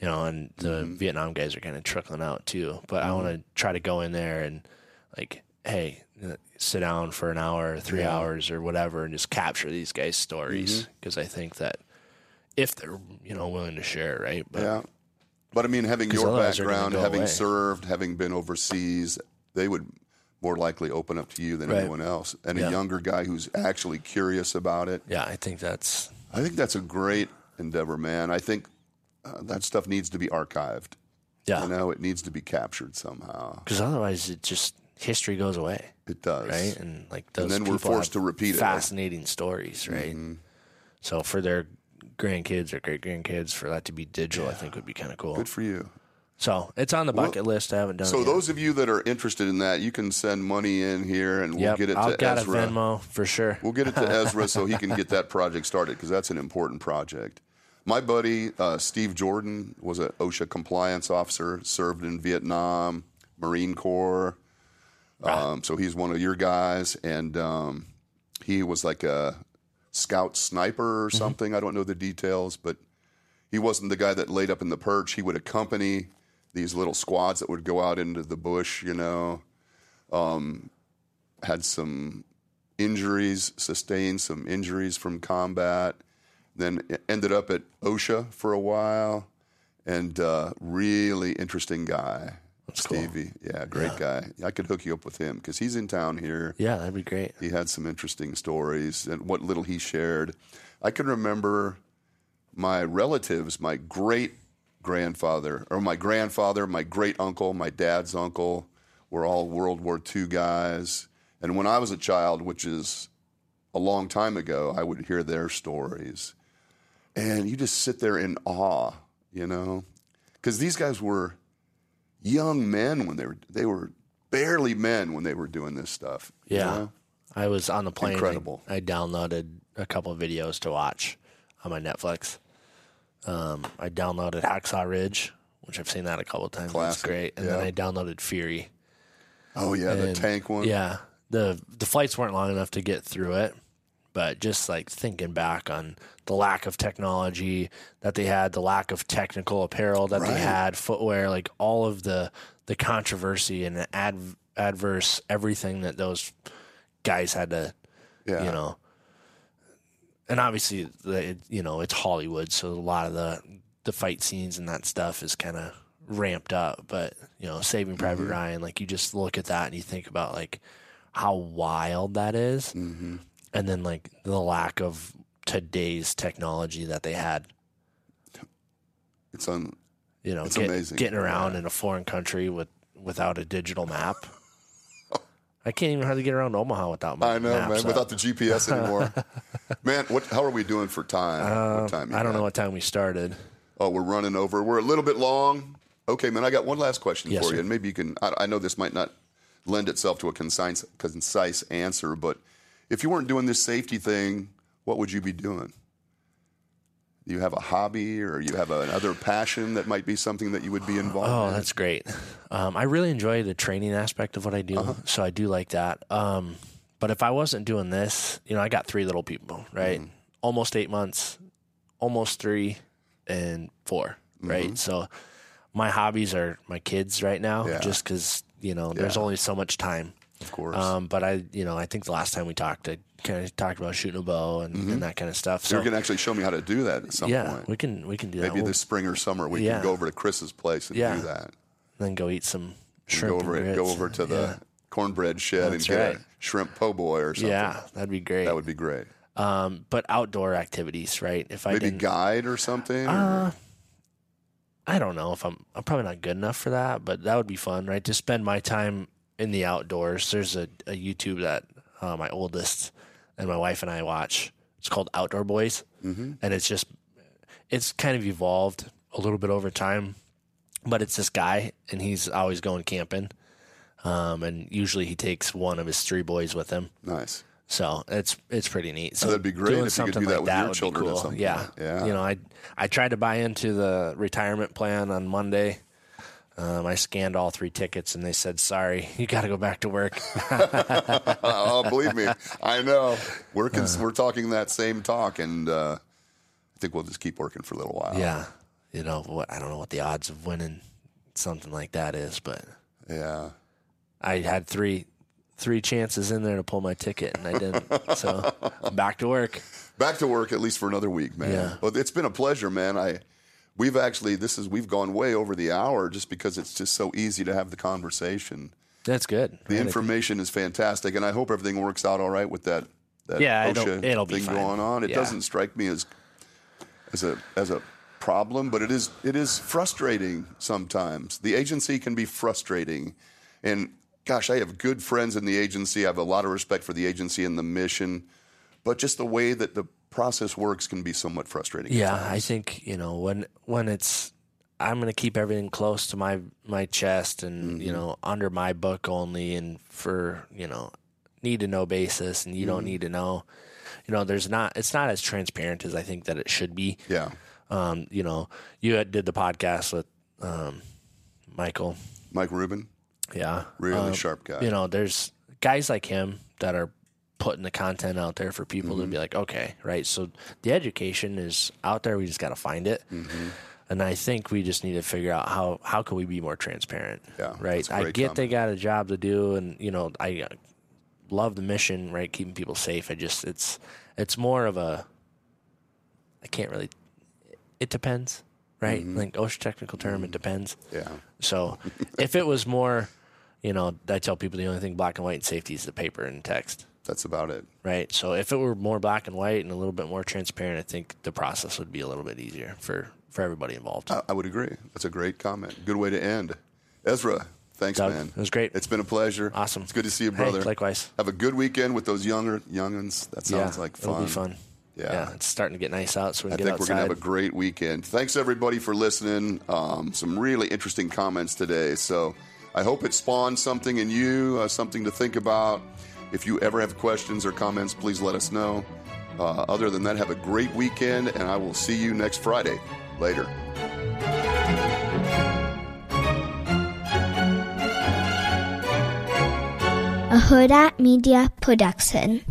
you know, and the mm-hmm. Vietnam guys are kind of trickling out too. But I want to try to go in there and like hey, sit down for an hour, or three Yeah. hours, or whatever, and just capture these guys' stories Mm-hmm. because I think that if they're you know willing to share, right? But Yeah. But I mean, having your otherwise they're gonna background, having away. served, having been overseas, they would more likely open up to you than Right. anyone else. And Yeah. a younger guy who's actually curious about it. yeah, I think that's I think that's a great endeavor, man. I think uh, that stuff needs to be archived. yeah, You know, it needs to be captured somehow. because otherwise it just history goes away. It does. right? And like those then we're forced to repeat it. Mm-hmm. Fascinating stories, right? So for their grandkids or great grandkids, for that to be digital, I think would be kind of cool. Good for you. So it's on the bucket list. I haven't done So it. those of you that are interested in that, you can send money in here, and we'll yep, get it to I've got Ezra. a Venmo for sure. We'll get it to <laughs> Ezra so he can get that project started because that's an important project. My buddy uh, Steve Jordan was an OSHA compliance officer, served in Vietnam, Marine Corps. Um, so he's one of your guys, and um, he was like a scout sniper or something. I don't know the details, but he wasn't the guy that laid up in the perch. He would accompany these little squads that would go out into the bush, you know. Um, had some injuries, sustained some injuries from combat, then ended up at OSHA for a while, and uh, really interesting guy. cool. Stevie, yeah, great guy. I could hook you up with him because he's in town here. Yeah, that'd be great. He had some interesting stories and what little he shared. I can remember my relatives, my great grandfather, or my grandfather, my great uncle, my dad's uncle, were all World War II guys. And when I was a child, which is a long time ago, I would hear their stories. And you just sit there in awe, you know? Because these guys were young men when they were, they were barely men when they were doing this stuff. you Yeah. know? I was on the plane. Incredible. I, downloaded a couple of videos to watch on my Netflix. Um, I downloaded Hacksaw Ridge, which I've seen that a couple of times. Classic, great. And yeah. then I downloaded Fury. Oh yeah, the tank one. Yeah, the the flights weren't long enough to get through it, but just like thinking back on the lack of technology that they had, the lack of technical apparel that Right. they had, footwear, like all of the the controversy and the ad, adverse everything that those guys had to, yeah. you know. And obviously, the, you know, it's Hollywood, so a lot of the the fight scenes and that stuff is kind of ramped up. But you know, Saving Private Mm-hmm. Ryan, like you just look at that and you think about like how wild that is. Mm-hmm. and then like the lack of today's technology that they had. It's on. You know, It's get- amazing. getting around Yeah. in a foreign country with without a digital map. I can't even hardly get around Omaha without my I know, man. up. Without the GPS anymore, <laughs> man. What? How are we doing for time? what time? Uh, I don't got? know what time we started. Oh, we're running over. We're a little bit long. Okay, man. I got one last question Yes, for sir. you, and maybe you can. I, I know this might not lend itself to a concise, concise answer, but if you weren't doing this safety thing, what would you be doing? You have a hobby, or you have another passion that might be something that you would be involved Oh, in? that's great. Um, I really enjoy the training aspect of what I do, Uh-huh. so I do like that. Um, but if I wasn't doing this, you know, I got three little people, right? Mm-hmm. Almost eight months, almost three, and 4 right? So my hobbies are my kids right now, Mm-hmm. Yeah. just because you know there's Yeah. only so much time. Of course. Um, but I, you know, I think the last time we talked, I kind of talked about shooting a bow and, and that kind of stuff. so going to actually show me how to do that at some yeah, point. we can we can do that. Maybe We'll this spring or summer we Yeah. can go over to Chris's place and Yeah. do that. then go eat some And shrimp. go over and go over to the cornbread shed That's and get right. a shrimp po' boy or something. Yeah, that'd be great. That would be great. um, but outdoor activities, right? If I Maybe guide or something. or- uh, I don't know if I'm. I'm probably not good enough for that, but that would be fun, right? To spend my time in the outdoors. There's a, a YouTube that uh, my oldest and my wife and I watch. It's called Outdoor Boys, mm-hmm. and it's just it's kind of evolved a little bit over time. But it's this guy, and he's always going camping. Um, and usually he takes one of his three boys with him. nice. So it's it's pretty neat. So that'd be great doing if you could something do that like with that your children cool. Yeah, Yeah. You know, I I tried to buy into the retirement plan on Monday. Um, I scanned all three tickets and they said, "Sorry, <laughs> you got to go back to work." <laughs> oh, believe me, I know. We're Uh. we're talking that same talk, and uh, I think we'll just keep working for a little while. yeah, you know what? I don't know what the odds of winning something like that is, but Yeah. I had three three chances in there to pull my ticket, and I didn't. so I'm <laughs> back to work. Back to work at least for another week, man. Yeah. Well, it's been a pleasure, man. I we've actually this is we've gone way over the hour just because it's just so easy to have the conversation. That's good. The Man, information is fantastic, and I hope everything works out all right with that. that Yeah, OSHA it'll be thing fine. going on. It Yeah. doesn't strike me as as a as a problem, but it is it is frustrating sometimes. The agency can be frustrating, and gosh, I have good friends in the agency. I have a lot of respect for the agency and the mission, but just the way that the process works can be somewhat frustrating. Yeah. I think you know when when it's I'm going to keep everything close to my my chest and you know under my book only and for you know need to know basis and you don't need to know you know there's not it's not as transparent as I think that it should be. yeah, Um, you know, you did the podcast with um, Michael. Mike Rubin, Yeah, really Um, sharp guy. you know, there's guys like him that are putting the content out there for people Mm-hmm. to be like, okay, right. So the education is out there. We just got to find it. Mm-hmm. And I think we just need to figure out how how can we be more transparent. Yeah, Right. I a I great get they got a job to do, and you know, I uh, love the mission. Right, keeping people safe. I just it's it's more of a. I can't really. It depends. Right, Mm-hmm. like OSHA technical term, it depends. yeah, So if it was more, you know, I tell people the only thing black and white and safety is the paper and text, that's about it. right? So if it were more black and white and a little bit more transparent, I think the process would be a little bit easier for for everybody involved. I, I would agree. That's a great comment. Good way to end. Ezra, thanks, Doug, man. it was great. It's been a pleasure. Awesome. It's good to see you, Hey, brother. likewise. Have a good weekend with those younger youngins. That sounds yeah, like it'll be fun. Yeah. yeah. it's starting to get nice out, so we I think we're going to have a great weekend. Thanks, everybody, for listening. Um, some really interesting comments today. So I hope it spawned something in you, uh, something to think about. If you ever have questions or comments, please let us know. Uh, other than that, have a great weekend, and I will see you next Friday. Later. a Hurrdat Media Production.